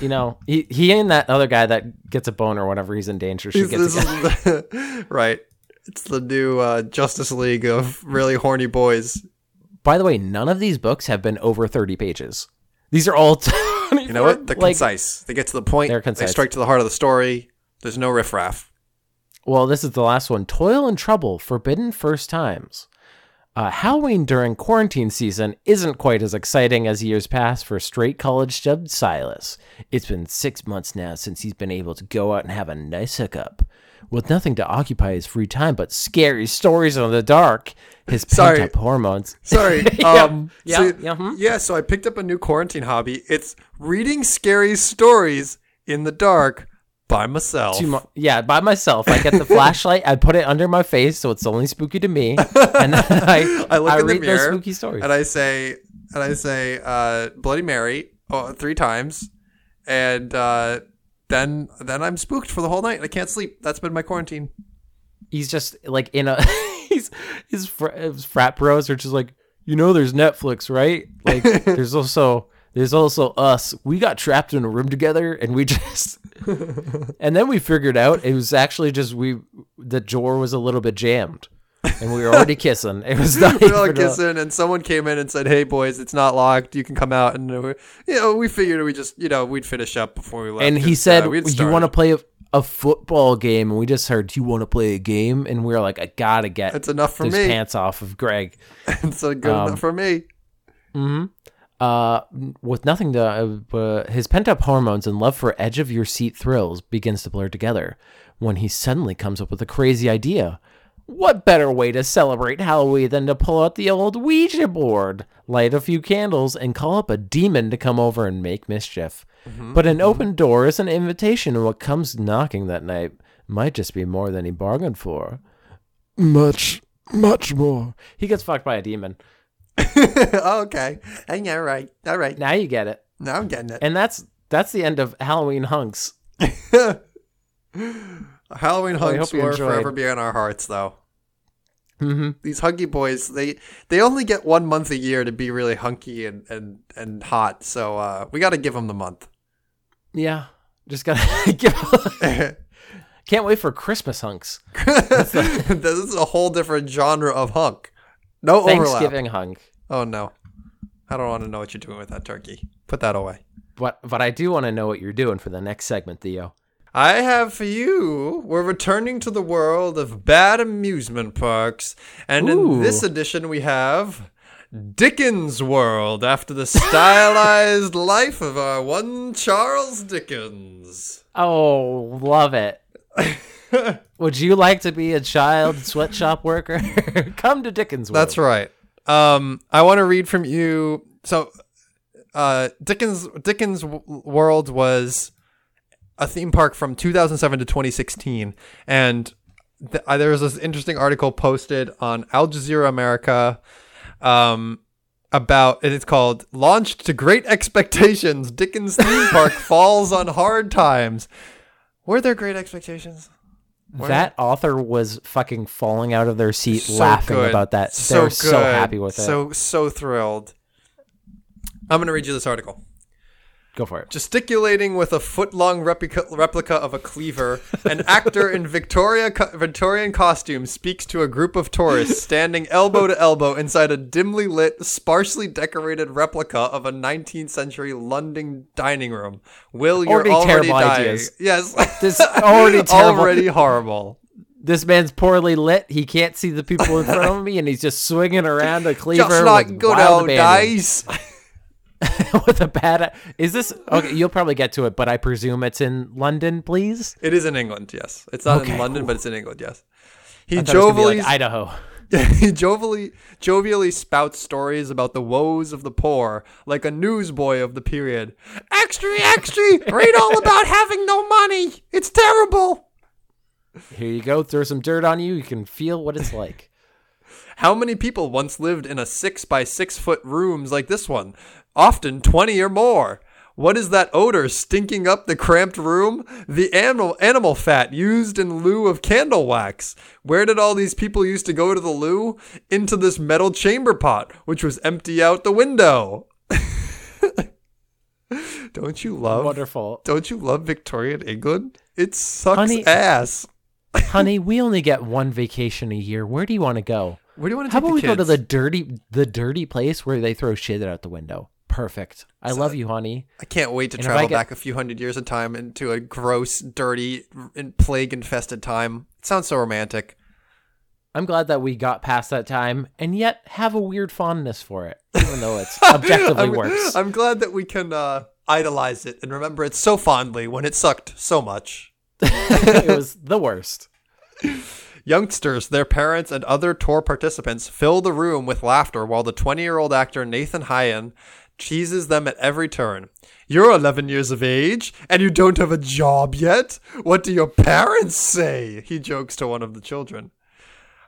S1: You know, he he and that other guy that gets a boner whenever he's in danger should get
S2: This
S1: together.
S2: the- right. It's the new uh, Justice League of really horny boys.
S1: By the way, none of these books have been over 30 pages. These are all 24,
S2: You know what? They're
S1: like,
S2: concise. They get to the point.
S1: They're concise.
S2: They strike to the heart of the story. There's no riffraff.
S1: Well, this is the last one. Toil and trouble, forbidden first times. Uh, Halloween during quarantine season isn't quite as exciting as years past for straight college student Silas. It's been six months now since he's been able to go out and have a nice hookup. With nothing to occupy his free time but scary stories in the dark, his pent up hormones.
S2: Sorry. Um,
S1: Yeah.
S2: so-
S1: Yeah, hmm.
S2: yeah. So I picked up a new quarantine hobby. It's reading scary stories in the dark by myself.
S1: Too mu- yeah, by myself. I get the flashlight, I put it under my face so it's only spooky to me, and then I,
S2: I look in the
S1: read
S2: mirror
S1: spooky stories.
S2: and I say, and I say, uh, Bloody Mary oh, three times, and uh, then then I'm spooked for the whole night. I can't sleep. That's been my quarantine.
S1: he's just like in a he's his, fr- his frat bros are just like you know there's netflix right like there's also there's also us we got trapped in a room together and we just and then we figured out it was actually just we the door was a little bit jammed and we were already kissing it was not
S2: We were all kissing, and someone came in and said, "Hey, boys, it's not locked. You can come out." And uh, we, you know, we figured we just, you know, we'd finish up before we left.
S1: and he said
S2: uh,
S1: you want to play a, a football game and we just heard do you want to play a game and we were like i gotta get
S2: That's enough for me.
S1: pants off of greg
S2: It's so good
S1: Um,
S2: enough for me.
S1: Uh, with nothing to, uh, his pent up hormones and love for edge of your seat thrills begins to blur together when he suddenly comes up with a crazy idea. What better way to celebrate Halloween than to pull out the old Ouija board, light a few candles, and call up a demon to come over and make mischief? But an open door is an invitation, and what comes knocking that night might just be more than he bargained for. Much, much more. He gets fucked by a demon.
S2: oh, okay. And yeah, right. All right.
S1: Now you get it.
S2: Now I'm getting it.
S1: And that's that's the end of Halloween hunks.
S2: Halloween
S1: Well,
S2: hunks will forever be in our hearts, though.
S1: Mm-hmm.
S2: These hunky boys, they they only get one month a year to be really hunky and and and hot. So uh, we got to give them the month.
S1: Yeah, just gotta give. Can't wait for Christmas hunks.
S2: this is a whole different genre of hunk. No overlap.
S1: Thanksgiving hunk.
S2: Oh no, I don't want to know what you're doing with that turkey. Put that away.
S1: But but I do want to know what you're doing for the next segment, Theo.
S2: I have for you. We're returning to the world of bad amusement parks, and in this edition we have Dickens World after the stylized life of our one Charles Dickens.
S1: Oh, love it. Would you like to be a child sweatshop worker? Come to Dickens. World.
S2: That's right. Um, I want to read from you. So, uh, Dickens Dickens World was a theme park from 2007 to 2016, and th- there was this interesting article posted on Al Jazeera America, um, about it's called "Launched to Great Expectations." Dickens theme park falls on hard times. Were there great expectations?
S1: That author was fucking falling out of their seat
S2: So
S1: laughing
S2: good.
S1: about that.
S2: So
S1: they were so happy with it.
S2: So so thrilled. I'm gonna read you this article.
S1: Go for it.
S2: Gesticulating with a foot-long replica, replica of a cleaver, an actor in Victoria Victorian costume speaks to a group of tourists standing elbow to elbow inside a dimly lit, sparsely decorated replica of a 19th century London dining room. Will you're
S1: Already
S2: already,
S1: terrible
S2: dying?
S1: ideas.
S2: Yes,
S1: This already terrible.
S2: already horrible.
S1: This man's poorly lit. He can't see the people in front of me, and he's just swinging around a cleaver
S2: Just like good old days.
S1: with a bad. Is this okay? You'll probably get to it, but I presume it's in London, please.
S2: It is in England, yes. It's not
S1: Okay,
S2: in London, but it's in England, yes. He
S1: I thought it was gonna be
S2: jovially,
S1: like Idaho.
S2: he jovially, jovially spouts stories about the woes of the poor, like a newsboy of the period. Extra, extra! Read all about having no money. It's terrible.
S1: Here you go. Throw some dirt on you. You can feel what it's like.
S2: How many people once lived in a six by six foot rooms like this one? Often twenty or more. What is that odor stinking up the cramped room? The animal animal fat used in lieu of candle wax. Where did all these people used to go to the loo? Into this metal chamber pot, which was empty out the window. Don't you love?
S1: Wonderful.
S2: Don't you love Victorian England? It sucks
S1: Honey-
S2: ass.
S1: Honey, we only get one vacation a year. Where do you want to go?
S2: Where do you want to
S1: How about we
S2: kids?
S1: go to the dirty the dirty place where they throw shit out the window? Perfect. I love you, honey.
S2: I can't wait to
S1: And
S2: travel
S1: get-
S2: back a few hundred years of time into a gross, dirty, and plague-infested time. It sounds so romantic.
S1: I'm glad that we got past that time and yet have a weird fondness for it, even though it's objectively
S2: I'm,
S1: worse.
S2: I'm glad that we can uh, idolize it and remember it so fondly when it sucked so much.
S1: it was the worst.
S2: Youngsters, their parents, and other tour participants fill the room with laughter while the 20 year old actor Nathan Hyan teases them at every turn. You're 11 years of age and you don't have a job yet? What do your parents say? He jokes to one of the children.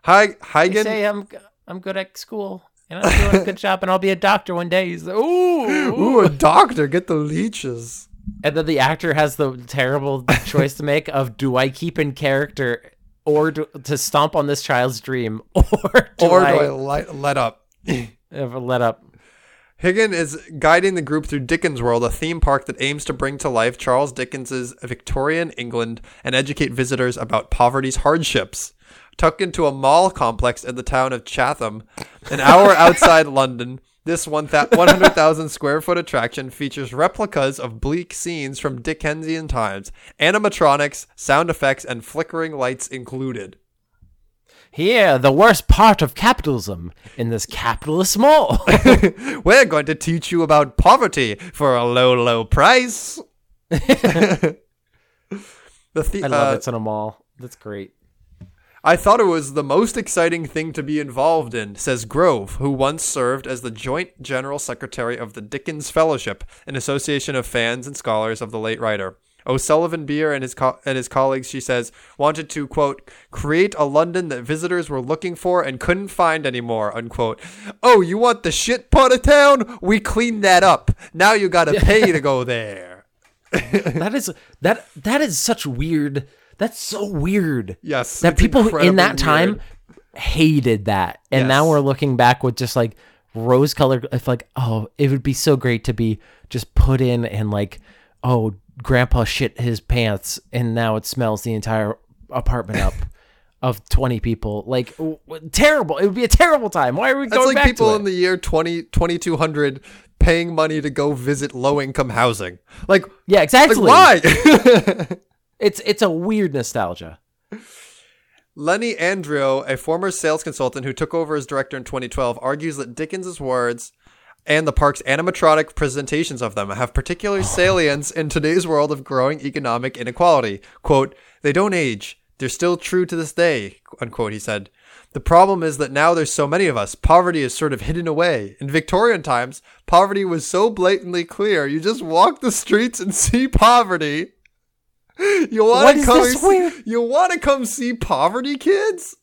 S2: Hi,
S1: They
S2: Hagen.
S1: say I'm I'm good at school and I'm doing a good job and I'll be a doctor one day. He's like, ooh,
S2: Ooh, a doctor, get the leeches.
S1: And then the actor has the terrible choice to make of do I keep in character or do, to stomp on this child's dream or do
S2: or
S1: I,
S2: do I let, let up?
S1: ever let up?
S2: Higgin is guiding the group through Dickens World, a theme park that aims to bring to life Charles Dickens's Victorian England and educate visitors about poverty's hardships. Tucked into a mall complex in the town of Chatham, an hour outside London, this 100,000 square foot attraction features replicas of bleak scenes from Dickensian times, animatronics, sound effects, and flickering lights included.
S1: Here, the worst part of capitalism in this capitalist mall.
S2: We're going to teach you about poverty for a low, low price. the the-
S1: I love
S2: uh,
S1: it's in a mall. That's great.
S2: I thought it was the most exciting thing to be involved in, says Grove, who once served as the joint general secretary of the Dickens Fellowship, an association of fans and scholars of the late writer. O'Sullivan Beer and his co- and his colleagues, she says, wanted to quote create a London that visitors were looking for and couldn't find anymore. Unquote. Oh, you want the shit part of town? We cleaned that up. Now you got to pay to go there.
S1: That is that that is such weird. That's so weird.
S2: Yes,
S1: that people in that time
S2: weird.
S1: hated that and now we're looking back with just like rose colored if like oh it would be so great to be just put in and like oh grandpa shit his pants and now it smells the entire apartment up of 20 people. Like w- w- terrible. It would be a terrible time. Why are we
S2: That's
S1: going
S2: like
S1: back
S2: people
S1: to
S2: in the year 20, 2200 paying money to go visit low income housing. Like,
S1: yeah exactly.
S2: like why?
S1: it's it's a weird nostalgia.
S2: Lenny Andrio, a former sales consultant who took over as director in 2012, argues that Dickens's words and the park's animatronic presentations of them have particular salience in today's world of growing economic inequality. Quote, they don't age. They're still true to this day, unquote, he said. The problem is that now there's so many of us, poverty is sort of hidden away. In Victorian times, poverty was so blatantly clear, you just walk the streets and see poverty. You
S1: What
S2: want to
S1: is
S2: come see,
S1: weird-
S2: you want to come see poverty kids?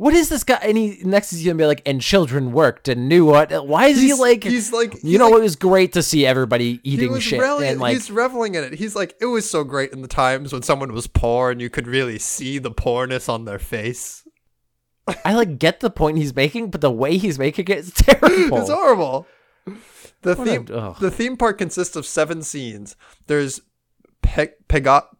S1: What is this guy and he next is gonna be like and children worked and knew what why is he
S2: He's-
S1: like
S2: he's like-
S1: you know
S2: like-
S1: it was great to see everybody
S2: He
S1: eating shit
S2: reveling,
S1: and like
S2: he's reveling in it. He's like, it was so great in the times when someone was poor and you could really see the poorness on their face.
S1: I like get the point he's making, but the way he's making it is terrible.
S2: It's horrible. The
S1: What a-
S2: theme
S1: ugh.
S2: the theme park consists of seven scenes. There's Pe-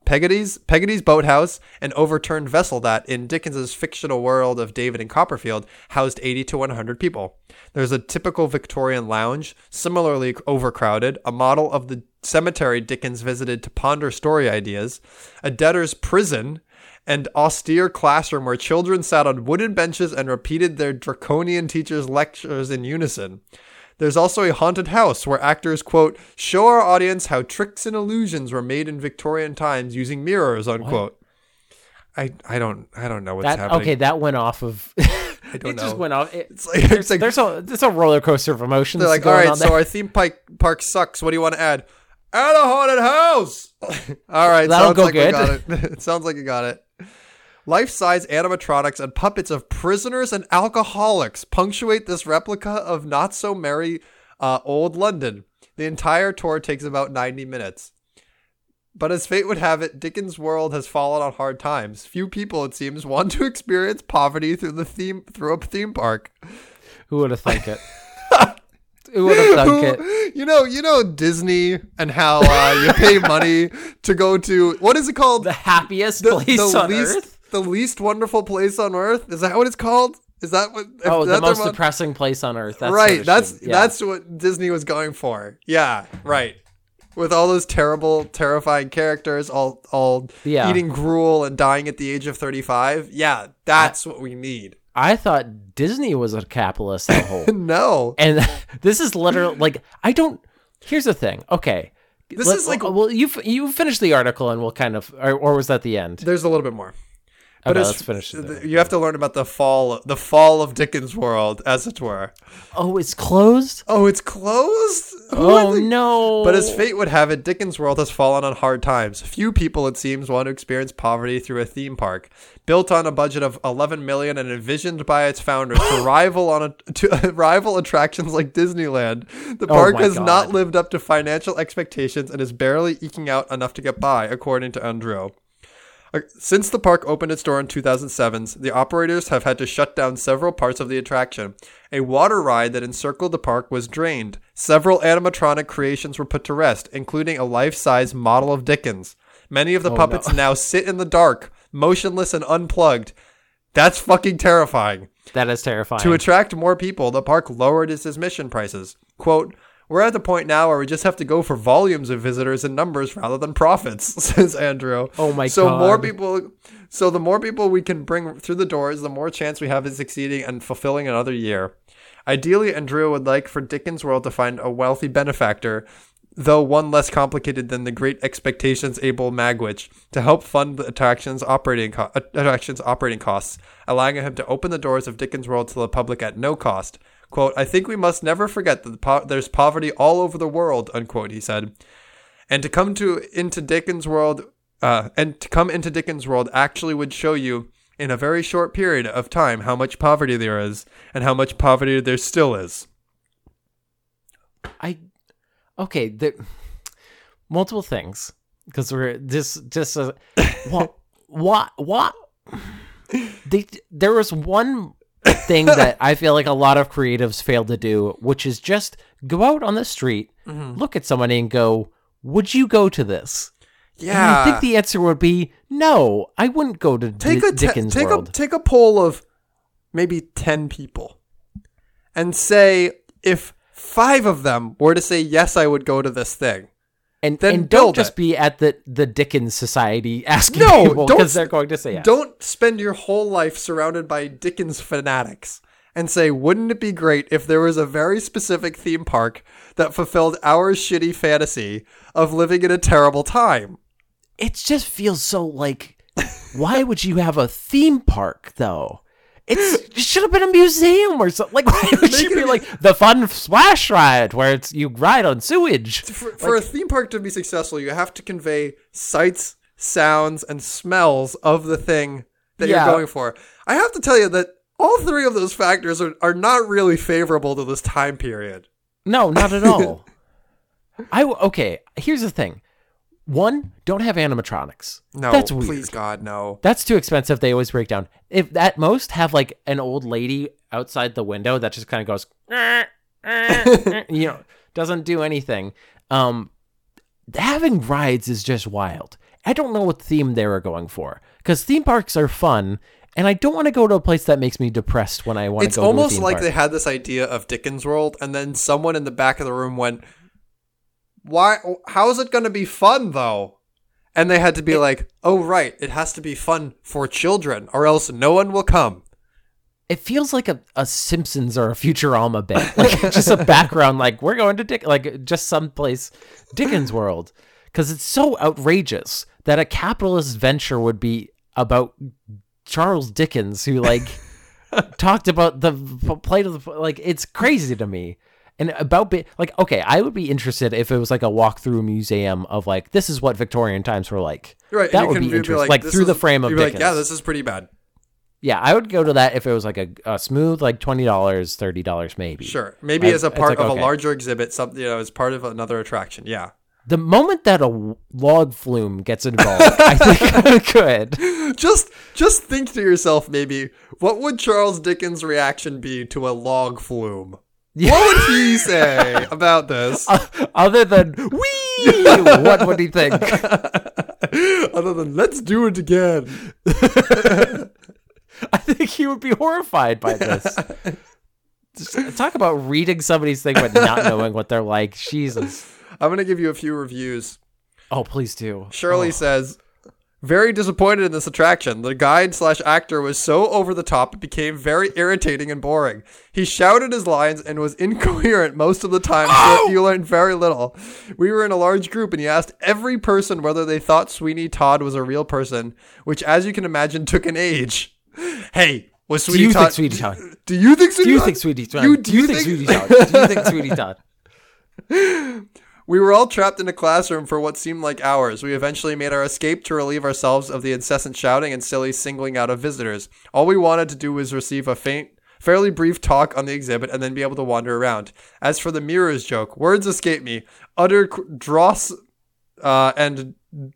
S2: Peggotty's Peggotty's boathouse, an overturned vessel that, in Dickens's fictional world of David and Copperfield, housed 80 to 100 people. There's a typical Victorian lounge, similarly overcrowded, a model of the cemetery Dickens visited to ponder story ideas, a debtor's prison, and austere classroom where children sat on wooden benches and repeated their draconian teacher's lectures in unison. There's also a haunted house where actors, quote, show our audience how tricks and illusions were made in Victorian times using mirrors, unquote. I, I don't I don't know what's
S1: that
S2: happening.
S1: okay, that went off of.
S2: I don't
S1: it
S2: know.
S1: just went off. It,
S2: it's like, it's like
S1: there's a there's a roller coaster of emotions.
S2: they're like, all right, so
S1: there.
S2: our theme park park sucks. What do you want to add? Add a haunted house. all right,
S1: That'll
S2: sounds
S1: go
S2: like
S1: good.
S2: we got it. it sounds like you got it. Life-size animatronics and puppets of prisoners and alcoholics punctuate this replica of not so merry uh, old London. The entire tour takes about 90 minutes. But as fate would have it, Dickens' world has fallen on hard times. Few people, it seems, want to experience poverty through the theme through a theme park.
S1: Who would have thunk it? Who would have thunk it?
S2: you know, you know Disney and how uh, you pay money to go to what is it called?
S1: The happiest place on
S2: least
S1: earth.
S2: The least wonderful place on earth. Is that what it's called? Is that what?
S1: Oh,
S2: is
S1: the most
S2: mon-
S1: depressing place on earth. That's
S2: right. That's
S1: yeah.
S2: that's what Disney was going for. Yeah. Right. With all those terrible, terrifying characters, all all
S1: Yeah.
S2: eating gruel and dying at the age of thirty five. Yeah, that's what we need.
S1: I thought Disney was a capitalist whole.
S2: No.
S1: and this is literally like I don't. Here's the thing. Okay,
S2: This
S1: Let-
S2: is like-
S1: well, you you finish the article and we'll kind of, or, or was that the end?
S2: There's a little bit more.
S1: Okay,
S2: it's-
S1: let's finish. it.
S2: th- You have to learn about the fall, the fall of Dickens' world, as it were.
S1: Oh, it's closed.
S2: Oh, it's closed. Who
S1: Oh no!
S2: But as fate would have it, Dickens' world has fallen on hard times. Few people, it seems, want to experience poverty through a theme park. Built on a budget of 11 million and envisioned by its founders to rival on a, to rival attractions like Disneyland, the oh park
S1: Oh my
S2: has not lived up to financial expectations and is barely eking out enough to get by, according to Andrew. Since the park opened its door in 2007, the operators have had to shut down several parts of the attraction. A water ride that encircled the park was drained. Several animatronic creations were put to rest, including a life-size model of Dickens. Many of the oh, puppets now sit in the dark, motionless and unplugged. That's fucking terrifying.
S1: that is terrifying.
S2: To attract more people, the park lowered its admission prices. Quote, We're at the point now where we just have to go for volumes of visitors and numbers rather than profits, says Andrew.
S1: Oh my
S2: so more people so the more people we can bring through the doors, the more chance we have of succeeding and fulfilling another year. Ideally, Andrew would like for Dickens World to find a wealthy benefactor, though one less complicated than the Great Expectations Abel Magwitch, to help fund the attraction's operating co- uh, attraction's operating costs, allowing him to open the doors of Dickens World to the public at no cost. Quote, I think we must never forget that the po- there's poverty all over the world, unquote, he said. And to come to into Dickens World, uh, and to come into Dickens World actually would show you in a very short period of time how much poverty there is and how much poverty there still is.
S1: I okay. The multiple things because we're this just uh, what what what they there was one thing that I feel like a lot of creatives fail to do, which is just go out on the street,
S2: Mm-hmm.
S1: look at somebody, and go, "Would you go to this?" And
S2: Yeah.
S1: I think the answer would be no. I wouldn't go to
S2: take
S1: Di-
S2: a te-
S1: Dickens
S2: take
S1: World.
S2: a take a poll of maybe 10 people and say if 5 of them were to say yes I would go to this thing.
S1: And
S2: then
S1: and don't just
S2: it.
S1: be at the the Dickens Society asking
S2: No,
S1: people because they're going to say yes.
S2: Don't spend your whole life surrounded by Dickens fanatics and say, wouldn't it be great if there was a very specific theme park that fulfilled our shitty fantasy of living in a terrible time?
S1: it just feels so like why would you have a theme park though it's it should have been a museum or something like why would
S2: Make
S1: you
S2: it
S1: be like the fun splash ride where it's you ride on sewage
S2: For, for a theme park to be successful, you have to convey sights, sounds, and smells of the thing that
S1: Yeah.
S2: you're going for. I have to tell you that all three of those factors are, are not really favorable to this time period.
S1: no not at all i okay here's the thing one don't have animatronics.
S2: No,
S1: that's weird.
S2: Please God, no.
S1: that's too expensive they always break down. If at most have like an old lady outside the window that just kind of goes you know doesn't do anything. Um having rides is just wild. I don't know what theme they were going for because theme parks are fun and i don't want to go to a place that makes me depressed when i want to go to a
S2: almost like
S1: park.
S2: they had this idea of Dickens World, and then someone in the back of the room went, "Why? How is it going to be fun though?" And they had to be like, "Oh right, it has to be fun for children, or else no one will come."
S1: it feels like a, a simpsons or a futurama bit like just a background like we're going to dick like just someplace dickens world because it's so outrageous that a capitalist venture would be about charles dickens who like talked about the plight of the like it's crazy to me and about be, like okay i would be interested if it was like a walk-through museum of like this is what victorian times were like
S2: Right,
S1: that would
S2: can
S1: be
S2: be
S1: interesting like,
S2: "This
S1: through the frame of dickens
S2: like, "Yeah, this is pretty bad."
S1: yeah, I would go to that if it was like a, a smooth, like twenty dollars, thirty dollars, maybe.
S2: Sure, maybe
S1: I-
S2: as a part
S1: like,
S2: of
S1: okay.
S2: a larger exhibit, something you know, as part of another attraction. Yeah,
S1: The moment that a log flume gets involved, I think I could.
S2: just just think to yourself, maybe what would Charles Dickens' reaction be to a log flume? What would he say about this?
S1: Other than wee, what would he think?
S2: Other than let's do it again.
S1: I think he would be horrified by this. Just uh, talk about reading somebody's thing but not knowing what they're like. Jesus.
S2: I'm gonna give you a few reviews.
S1: Oh, please do.
S2: Shirley
S1: Oh.
S2: says, very disappointed in this attraction. The guide slash actor was so over the top it became very irritating and boring. He shouted his lines and was incoherent most of the time, so you learned very little. We were in a large group and he asked every person whether they thought Sweeney Todd was a real person, which, as you can imagine, took an age. Hey, was
S1: Do
S2: Sweeney
S1: you
S2: Todd?
S1: think Sweetie Todd?
S2: Do you think Sweeney Todd?
S1: Do you think Sweetie Todd?
S2: You-
S1: do you think Sweeney Todd? Do you think Sweeney Todd?
S2: We were all trapped in a classroom for what seemed like hours. We eventually made our escape to relieve ourselves of the incessant shouting and silly singling out of visitors. All we wanted to do was receive a faint, fairly brief talk on the exhibit and then be able to wander around. As for the mirrors joke, words escape me. Utter dross uh, and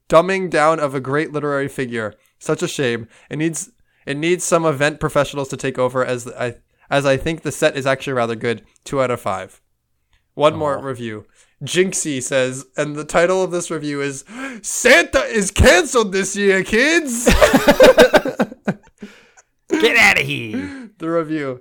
S2: dumbing down of a great literary figure. Such a shame. It needs it needs some event professionals to take over as I as I think the set is actually rather good. Two out of five. One more review. Jinxie says, and the title of this review is Santa is canceled this year, kids.
S1: Get out of here.
S2: the review.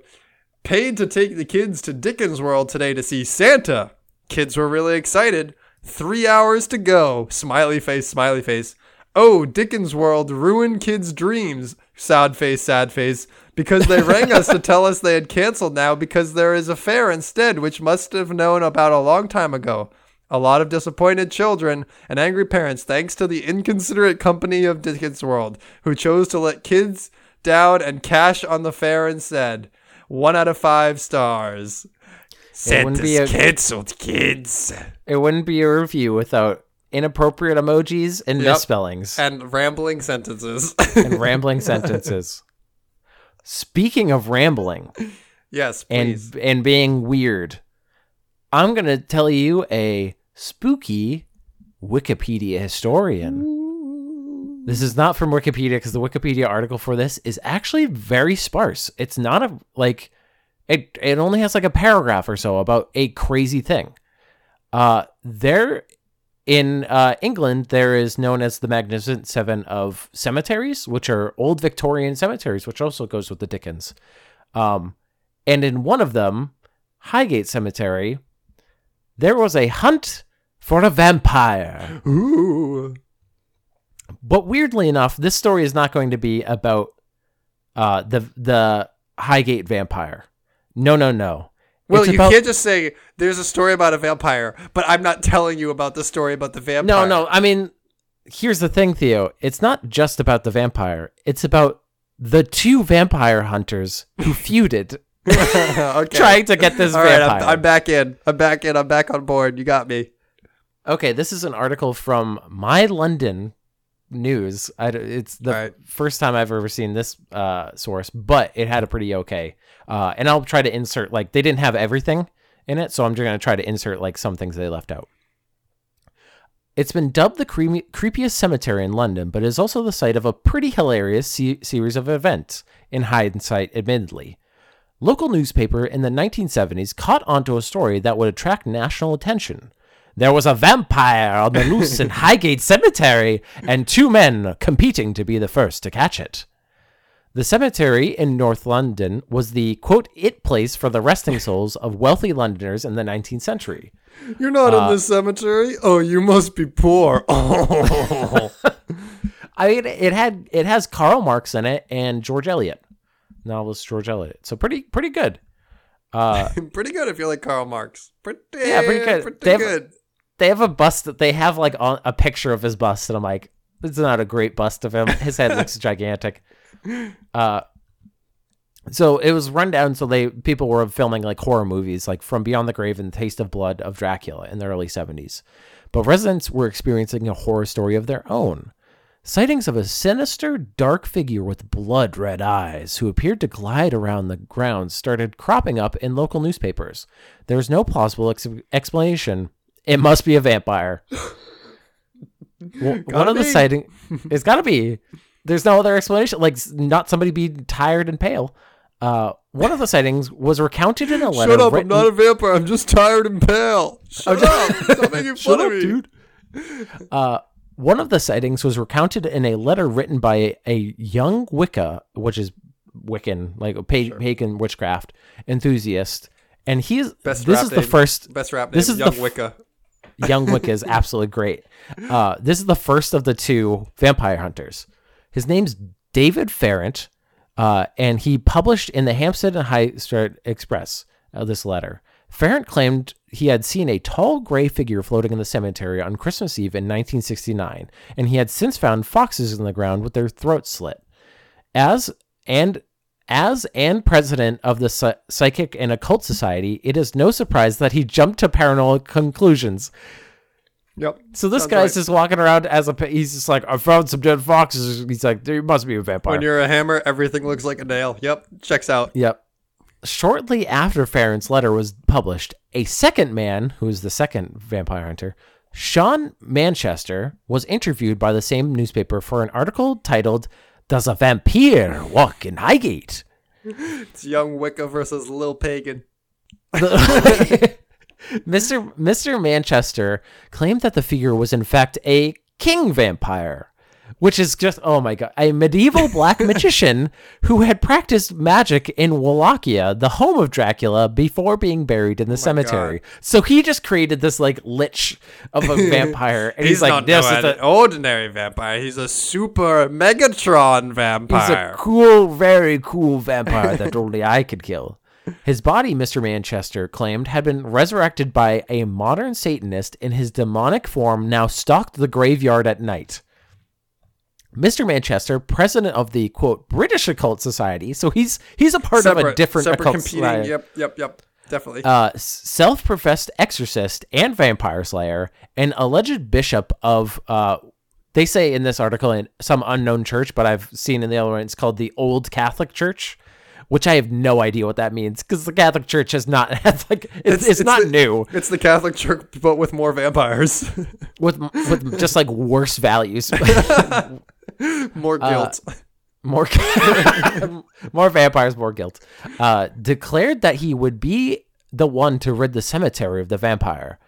S2: Paid to take the kids to Dickens World today to see Santa. Kids were really excited. Three hours to go. Smiley face, smiley face. Oh, Dickens World ruined kids' dreams. Sad face, sad face. Because they rang us to tell us they had canceled now because there is a fair instead, which must have known about a long time ago. A lot of disappointed children and angry parents, thanks to the inconsiderate company of Dickens World, who chose to let kids down and cash on the fair instead. One out of five stars.
S1: wouldn't be a-
S2: canceled, kids.
S1: It wouldn't be a review without inappropriate emojis and
S2: Yep.
S1: misspellings
S2: And rambling sentences.
S1: and rambling sentences. Speaking of rambling
S2: yes,
S1: and and being weird, I'm gonna tell you a spooky Wikipedia historian. This is not from Wikipedia because the Wikipedia article for this is actually very sparse. It's not a like it it only has like a paragraph or so about a crazy thing. Uh there in uh, England, there is known as the Magnificent Seven of cemeteries, which are old Victorian cemeteries, which also goes with the Dickens. Um, and in one of them, Highgate Cemetery, there was a hunt for a vampire.
S2: Ooh.
S1: But weirdly enough, this story is not going to be about uh, the the Highgate vampire. No, no, no.
S2: Well,
S1: It's
S2: you
S1: about-
S2: can't just say there's a story about a vampire, but I'm not telling you about the story about the vampire.
S1: No, no. I mean, here's the thing, Theo. It's not just about the vampire. It's about the two vampire hunters who feuded,
S2: okay.
S1: trying to get this
S2: All right,
S1: vampire.
S2: I'm, I'm back in. I'm back in. I'm back on board. You got me.
S1: Okay, this is an article from My London News. I it's the
S2: right.
S1: first time I've ever seen this uh, source, but it had a pretty okay. Uh, and I'll try to insert like they didn't have everything in it, so I'm just gonna try to insert like some things they left out. It's been dubbed the creamy, creepiest cemetery in London, but is also the site of a pretty hilarious se- series of events, in hindsight, admittedly. Local newspaper in the 1970s caught onto a story that would attract national attention. There was a vampire on the loose in Highgate Cemetery, and two men competing to be the first to catch it. The cemetery in North London was the quote it place for the resting souls of wealthy Londoners in the 19th century.
S2: You're not
S1: Uh,
S2: in the cemetery. Oh, you must be poor. Oh.
S1: I mean, it had it has Karl Marx in it and George Eliot, novelist George Eliot. So pretty pretty good. Uh,
S2: pretty good if you like Karl Marx. Pretty,
S1: Yeah, pretty good.
S2: Pretty
S1: They have-
S2: good.
S1: They have a bust that they have like on, a picture of his bust, and I'm like, this is not a great bust of him. His head looks gigantic. Uh, so it was run down. So they people were filming like horror movies, like From Beyond the Grave and Taste of Blood of Dracula in the early 70s. But residents were experiencing a horror story of their own. Sightings of a sinister, dark figure with blood red eyes who appeared to glide around the grounds started cropping up in local newspapers. There was no plausible ex- explanation. It must be a vampire. Well, one
S2: Gotta
S1: of the
S2: be.
S1: sighting, it's got to be. There's no other explanation. Like not somebody being tired and pale. Uh, one of the sightings was recounted in a letter.
S2: Shut up!
S1: written-
S2: I'm not a vampire. I'm just tired and pale. Shut up! Stop making fun of me,
S1: Uh, one of the sightings was recounted in a letter written by a young Wicca, which is Wiccan, like a pa- pagan witchcraft enthusiast, and he's
S2: Best
S1: this
S2: rap
S1: is the first
S2: Best rap name.
S1: This is the
S2: Young
S1: f-
S2: Wicca.
S1: Young Wicca is absolutely great. Uh, this is the first of the two vampire hunters. His name's David Farrant, uh, and he published in the Hampstead and Highgate Express uh, this letter. Farrant claimed he had seen a tall gray figure floating in the cemetery on Christmas Eve in 1969, and he had since found foxes in the ground with their throats slit. As and as and president of the Psy- Psychic and Occult Society, it is no surprise that he jumped to paranormal conclusions.
S2: Yep.
S1: So this
S2: Sounds
S1: guy's
S2: right.
S1: just walking around as a. He's just like, I found some dead foxes. He's like, there must be a vampire.
S2: When you're a hammer, everything looks like a nail. Yep. Checks out.
S1: Yep. Shortly after Farrant's letter was published, a second man, who is the second vampire hunter, Sean Manchester, was interviewed by the same newspaper for an article titled "Does a Vampire Walk in Highgate?"
S2: It's young Wicca versus Lil Pagan.
S1: Mr. Mr. Manchester claimed that the figure was in fact a king vampire, which is just oh my god, a medieval black magician who had practiced magic in Wallachia, the home of Dracula, before being buried in the oh cemetery. So he just created this like lich of a vampire, and he's, like,
S2: not
S1: this
S2: no,
S1: is
S2: an ordinary vampire. He's a super Megatron vampire.
S1: He's a cool, very cool vampire that only I could kill. His body, Mr. Manchester claimed, had been resurrected by a modern Satanist in his demonic form, now stalked the graveyard at night. Mr. Manchester, president of the quote British Occult Society, so he's he's a part of a different
S2: separate
S1: occult
S2: competing.
S1: society
S2: Yep, yep, yep. Definitely.
S1: uh, self-professed exorcist and vampire slayer, an alleged bishop of uh, they say in this article in some unknown church, but I've seen in the other one it's called the Old Catholic Church, which I have no idea what that means because the Catholic Church has not it's like it's, it's, not
S2: the-
S1: new
S2: It's the Catholic Church, but with more vampires,
S1: with with just like worse values.
S2: more
S1: Uh,
S2: guilt.
S1: more more vampires, more guilt. Uh, declared that he would be the one to rid the cemetery of the vampire.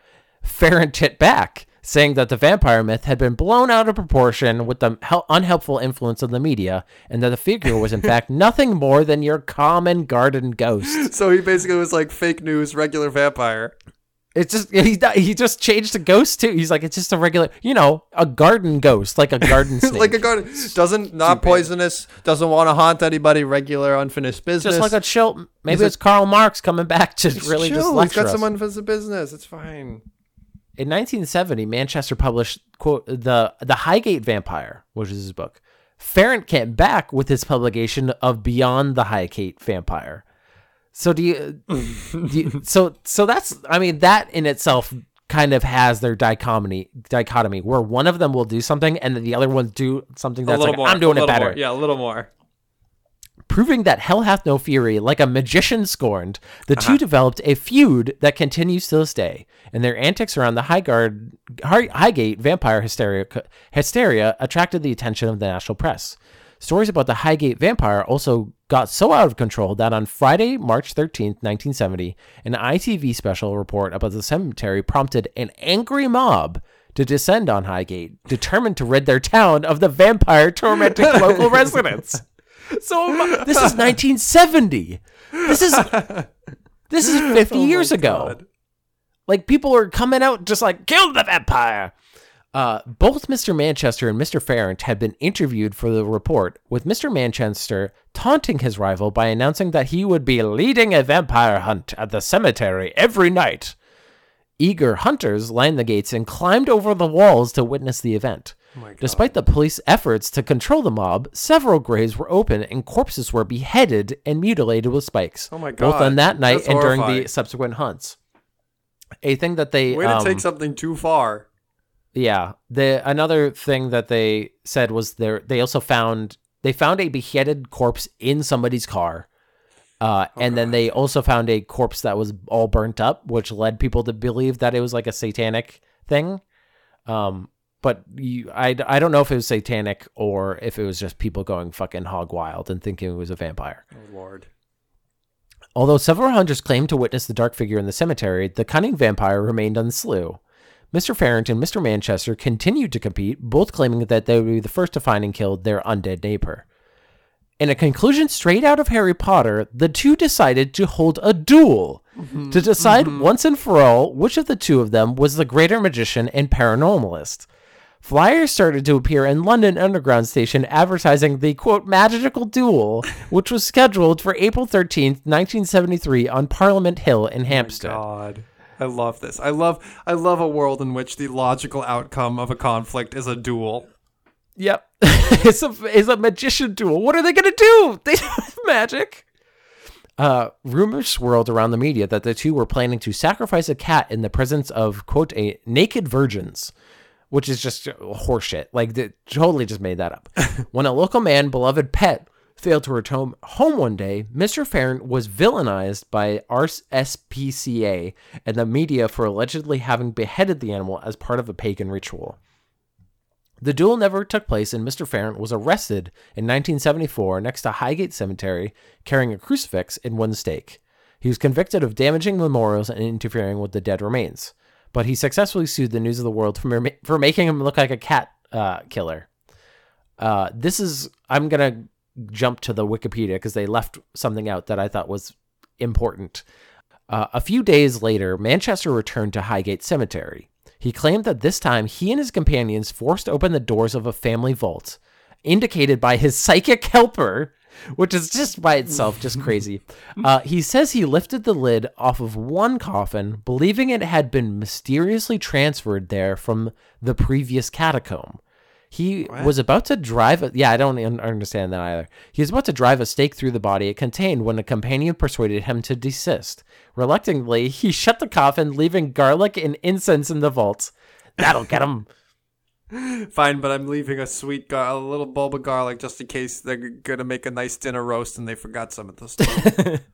S1: Farrant hit back, saying that the vampire myth had been blown out of proportion with the hel- unhelpful influence of the media, and that the figure was in fact nothing more than your common garden ghost.
S2: so he basically was like fake news, regular vampire.
S1: It's just he he just changed to ghost too. He's like it's just a regular, you know, a garden ghost, like a garden snake.
S2: like a garden doesn't not poisonous, doesn't want to haunt anybody. Regular unfinished business.
S1: just like a chill. Maybe
S2: He's
S1: it's Karl Marx coming back to really
S2: Chill,
S1: just
S2: He's
S1: lecture
S2: got
S1: us.
S2: some unfinished business. It's fine.
S1: In 1970, Manchester published quote the the Highgate Vampire, which is his book. Farrant came back with his publication of Beyond the Highgate Vampire. So do you, do you so so that's I mean that in itself kind of has their dichotomy dichotomy where one of them will do something and then the other ones do something that's like I'm doing it better.
S2: Yeah, a little more.
S1: Proving that hell hath no fury, like a magician scorned, the
S2: Uh-huh.
S1: two developed a feud that continues to this day, and their antics around the Highgard, High, Highgate vampire hysteria, hysteria attracted the attention of the national press. Stories about the Highgate vampire also got so out of control that on Friday, March 13th, 1970, an ITV special report about the cemetery prompted an angry mob to descend on Highgate, determined to rid their town of the vampire tormenting local residents. So this is 1970. This is this is 50 years ago.
S2: God.
S1: Like people are coming out just like kill the vampire. Uh, both Mr. Manchester and Mr. Farrant had been interviewed for the report, with Mr. Manchester taunting his rival by announcing that he would be leading a vampire hunt at the cemetery every night. Eager hunters lined the gates and climbed over the walls to witness the event. Despite the police efforts to control the mob, several graves were open and corpses were beheaded and mutilated with spikes.
S2: Oh my
S1: Both on that night
S2: that's
S1: and during the subsequent hunts. A thing that they
S2: Way to
S1: um,
S2: take something too far.
S1: Yeah. The another thing that they said was there they also found they found a beheaded corpse in somebody's car. Uh,
S2: Oh,
S1: and then they also found a corpse that was all burnt up, which led people to believe that it was like a satanic thing. Um, but you, I, I don't know if it was satanic or if it was just people going fucking hog wild and thinking it was a vampire.
S2: Oh Lord.
S1: Although several hunters claimed to witness the dark figure in the cemetery, the cunning vampire remained unslew. Mr. Farrington, and Mr. Manchester continued to compete, both claiming that they would be the first to find and kill their undead neighbor. In a conclusion straight out of Harry Potter, the two decided to hold a duel mm-hmm. to decide mm-hmm. once and for all which of the two of them was the greater magician and paranormalist. Flyers started to appear in London Underground Station advertising the quote magical duel, which was scheduled for April 13th, 1973 on Parliament Hill in oh Hampstead.
S2: God. I love this. I love I love a world in which the logical outcome of a conflict is a duel.
S1: Yep. it's a it's a magician duel. What are they gonna do? They have magic. Uh, rumors swirled around the media that the two were planning to sacrifice a cat in the presence of quote a naked virgins, which is just horseshit. Like they totally just made that up. when a local man, beloved pet, failed to return home one day, Mr. Farrant was villainized by RSPCA and the media for allegedly having beheaded the animal as part of a pagan ritual. The duel never took place, and Mr. Farrant was arrested in 1974 next to Highgate Cemetery carrying a crucifix in one stake. He was convicted of damaging memorials and interfering with the dead remains, but he successfully sued the News of the World for, for making him look like a cat uh, killer. Uh, this is, I'm going to jump to the Wikipedia because they left something out that I thought was important. Uh, a few days later, Manchester returned to Highgate Cemetery. He claimed that this time he and his companions forced open the doors of a family vault, indicated by his psychic helper, which is just by itself just crazy. Uh, he says he lifted the lid off of one coffin, believing it had been mysteriously transferred there from the previous catacomb. He was about to drive a, yeah, I don't understand that either. He was about to drive a stake through the body it contained when a companion persuaded him to desist. Reluctantly, he shut the coffin, leaving garlic and incense in the vault. That'll get him.
S2: Fine, but I'm leaving a sweet gar- a little bulb of garlic just in case they're gonna make a nice dinner roast and they forgot some of the stuff.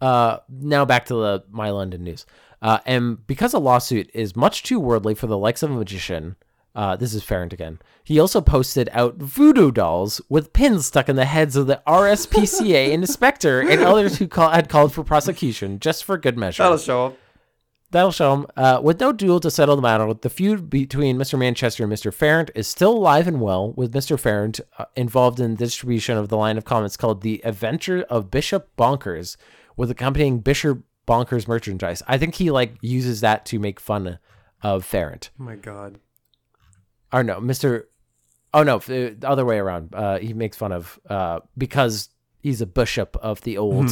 S1: Uh, now back to the My London news. Uh, and because a lawsuit is much too worldly for the likes of a magician, uh, this is Farrant again. He also posted out voodoo dolls with pins stuck in the heads of the RSPCA inspector and others who call, had called for prosecution just for good measure.
S2: That'll show him.
S1: That'll show him. Uh, with no duel to settle the matter, the feud between Mr. Manchester and Mr. Farrant is still alive and well, with Mr. Farrant uh, involved in the distribution of the line of comics called The Adventure of Bishop Bonkers, with accompanying Bishop Bonkers merchandise. I think he like uses that to make fun of Farrant.
S2: Oh my god.
S1: Or no, Mr. Oh no, the other way around. Uh, he makes fun of uh, because he's a bishop of the old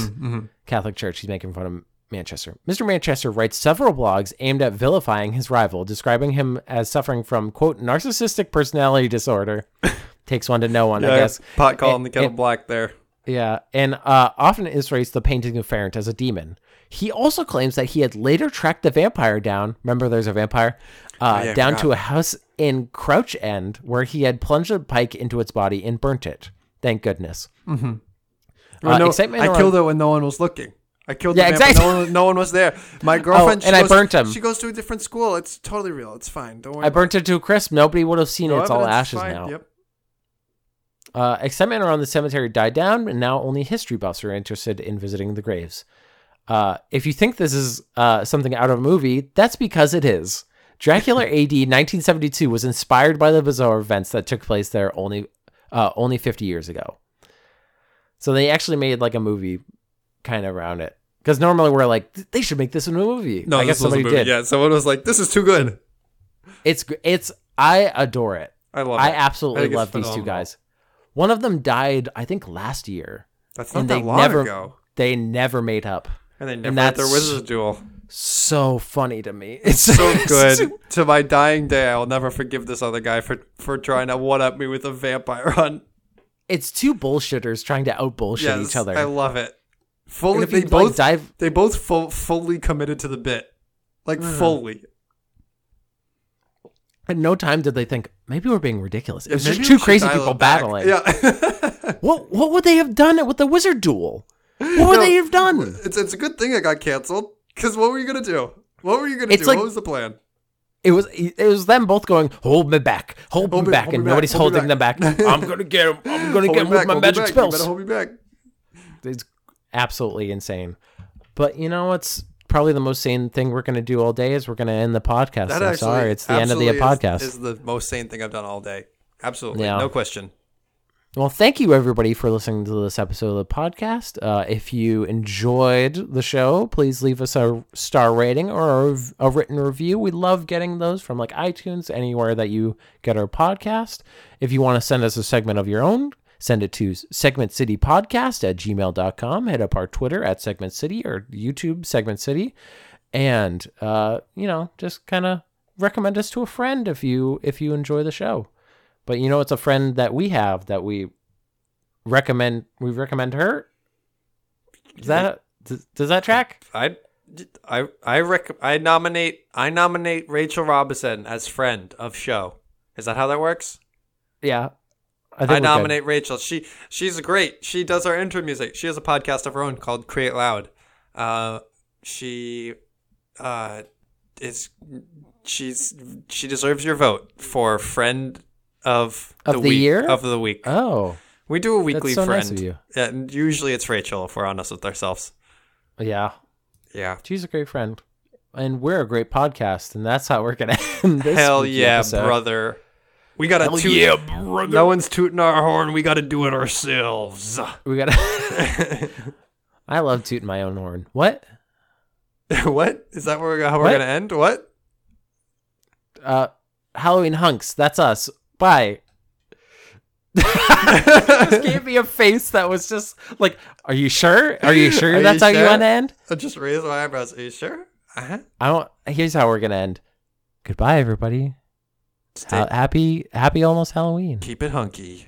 S1: Catholic Church. He's making fun of Manchester. Mr. Manchester writes several blogs aimed at vilifying his rival, describing him as suffering from quote narcissistic personality disorder. Takes one to know one, I guess.
S2: pot calling
S1: And-
S2: the kettle
S1: and-
S2: black there.
S1: yeah, and uh, often illustrates the painting of Farrant as a demon. He also claims that he had later tracked the vampire down. Remember, there's a vampire uh,
S2: Oh, yeah,
S1: down to a house in Crouch End where he had plunged a pike into its body and burnt it. Thank goodness.
S2: Well,
S1: Uh,
S2: no, I
S1: around-
S2: killed it when no one was looking. I killed
S1: Yeah,
S2: the vampire.
S1: exactly.
S2: No one, no one was there. My girlfriend.
S1: Oh, and
S2: she
S1: I burnt him.
S2: She goes to a different school. It's totally real. It's fine. Don't worry.
S1: I burnt it to a crisp. Nobody would have seen it. It's all ashes
S2: fine.
S1: now.
S2: Yep.
S1: Uh, excitement around the cemetery died down, and now only history buffs are interested in visiting the graves. Uh, if you think this is uh, something out of a movie, that's because it is. Dracula AD 1972 was inspired by the bizarre events that took place there only uh, only 50 years ago. So they actually made like a movie kind of around it. Because normally we're like, they should make this into a movie.
S2: No,
S1: I guess
S2: this was a
S1: somebody did.
S2: Yeah, someone was like, "This is too good."
S1: It's it's I adore it.
S2: I love.
S1: I
S2: it.
S1: absolutely
S2: I
S1: love these two guys. One of them died, I think, last year.
S2: That's not
S1: and
S2: that
S1: they
S2: long
S1: never
S2: ago.
S1: they never made up.
S2: And they never
S1: and
S2: had their wizard's duel.
S1: So funny to me. It's
S2: So good. to my dying day, I will never forgive this other guy for for trying to one up me with a vampire hunt.
S1: it's two bullshitters trying to out bullshit
S2: Yes,
S1: each other.
S2: I love it. Fully, they
S1: you, like,
S2: both
S1: dive-
S2: They both full, fully committed to the bit, like
S1: Mm-hmm.
S2: fully.
S1: At no time did they think maybe we're being ridiculous. It was
S2: Maybe
S1: just two crazy people battling.
S2: Yeah,
S1: What what would they have done with the wizard duel? What would
S2: No,
S1: they have done?
S2: it's it's a good thing it got canceled. Because what were you gonna do? What were you gonna
S1: It's
S2: do?
S1: like-
S2: what was the plan?
S1: It was it was them both going, hold me back, hold,
S2: Hold
S1: me
S2: me-
S1: back,
S2: hold
S1: and
S2: me
S1: nobody's
S2: me
S1: holding them back. I'm gonna get him. I'm gonna get him with my magic
S2: back, You
S1: spells.
S2: better hold me back.
S1: It's absolutely insane. But you know what's probably the most sane thing we're going to do all day is we're going to end the podcast.
S2: That
S1: I'm
S2: actually
S1: sorry, it's the end of the
S2: is-
S1: podcast.
S2: Is, the most sane thing I've done all day. Absolutely,
S1: Yeah.
S2: no question.
S1: Well, thank you everybody for listening to this episode of the podcast. Uh, if you enjoyed the show, please leave us a star rating or a, written review. We love getting those from like iTunes, anywhere that you get our podcast. If you want to send us a segment of your own, send it to segmentcitypodcast at gmail.com. Hit up our Twitter at Segment City or YouTube Segment City. And, uh, you know, just kind of recommend us to a friend if you if you enjoy the show. But you know, it's a friend that we have that we recommend. We recommend her. Does that does, does that track?
S2: I, I, I rec- I nominate. I nominate Rachel Robinson as friend of show. Is that how that works?
S1: Yeah, I, think
S2: I
S1: we're good.
S2: nominate Rachel. She she's great. She does our intro music. She has a podcast of her own called Create Loud. Uh, she uh, is she's she deserves your vote for friend of
S1: Of the
S2: week,
S1: year?
S2: of the week.
S1: Oh,
S2: we do a weekly
S1: so
S2: friend.
S1: nice of you.
S2: Yeah, and usually it's Rachel if we're honest with ourselves.
S1: yeah,
S2: Yeah.
S1: she's a great friend, and we're a great podcast, and that's how we're gonna end this.
S2: Hell yeah,
S1: episode.
S2: brother. We gotta
S3: Hell
S2: toot.
S3: yeah, brother.
S2: No one's tooting our horn. We gotta do it ourselves.
S1: We gotta. I love tooting my own horn. What?
S2: what is that? Where we're, how we're
S1: What?
S2: gonna end? What?
S1: Uh, Halloween hunks. That's us. Bye. just gave me a face that was just like, "Are you sure? Are you sure
S2: Are
S1: that's
S2: you
S1: how you want to end?"
S2: I just raised my eyebrows. Are you sure? Uh-huh.
S1: I don't. Here's how we're gonna end. Goodbye, everybody.
S2: Stay,
S1: Ha- happy, happy, almost Halloween.
S2: keep it hunky.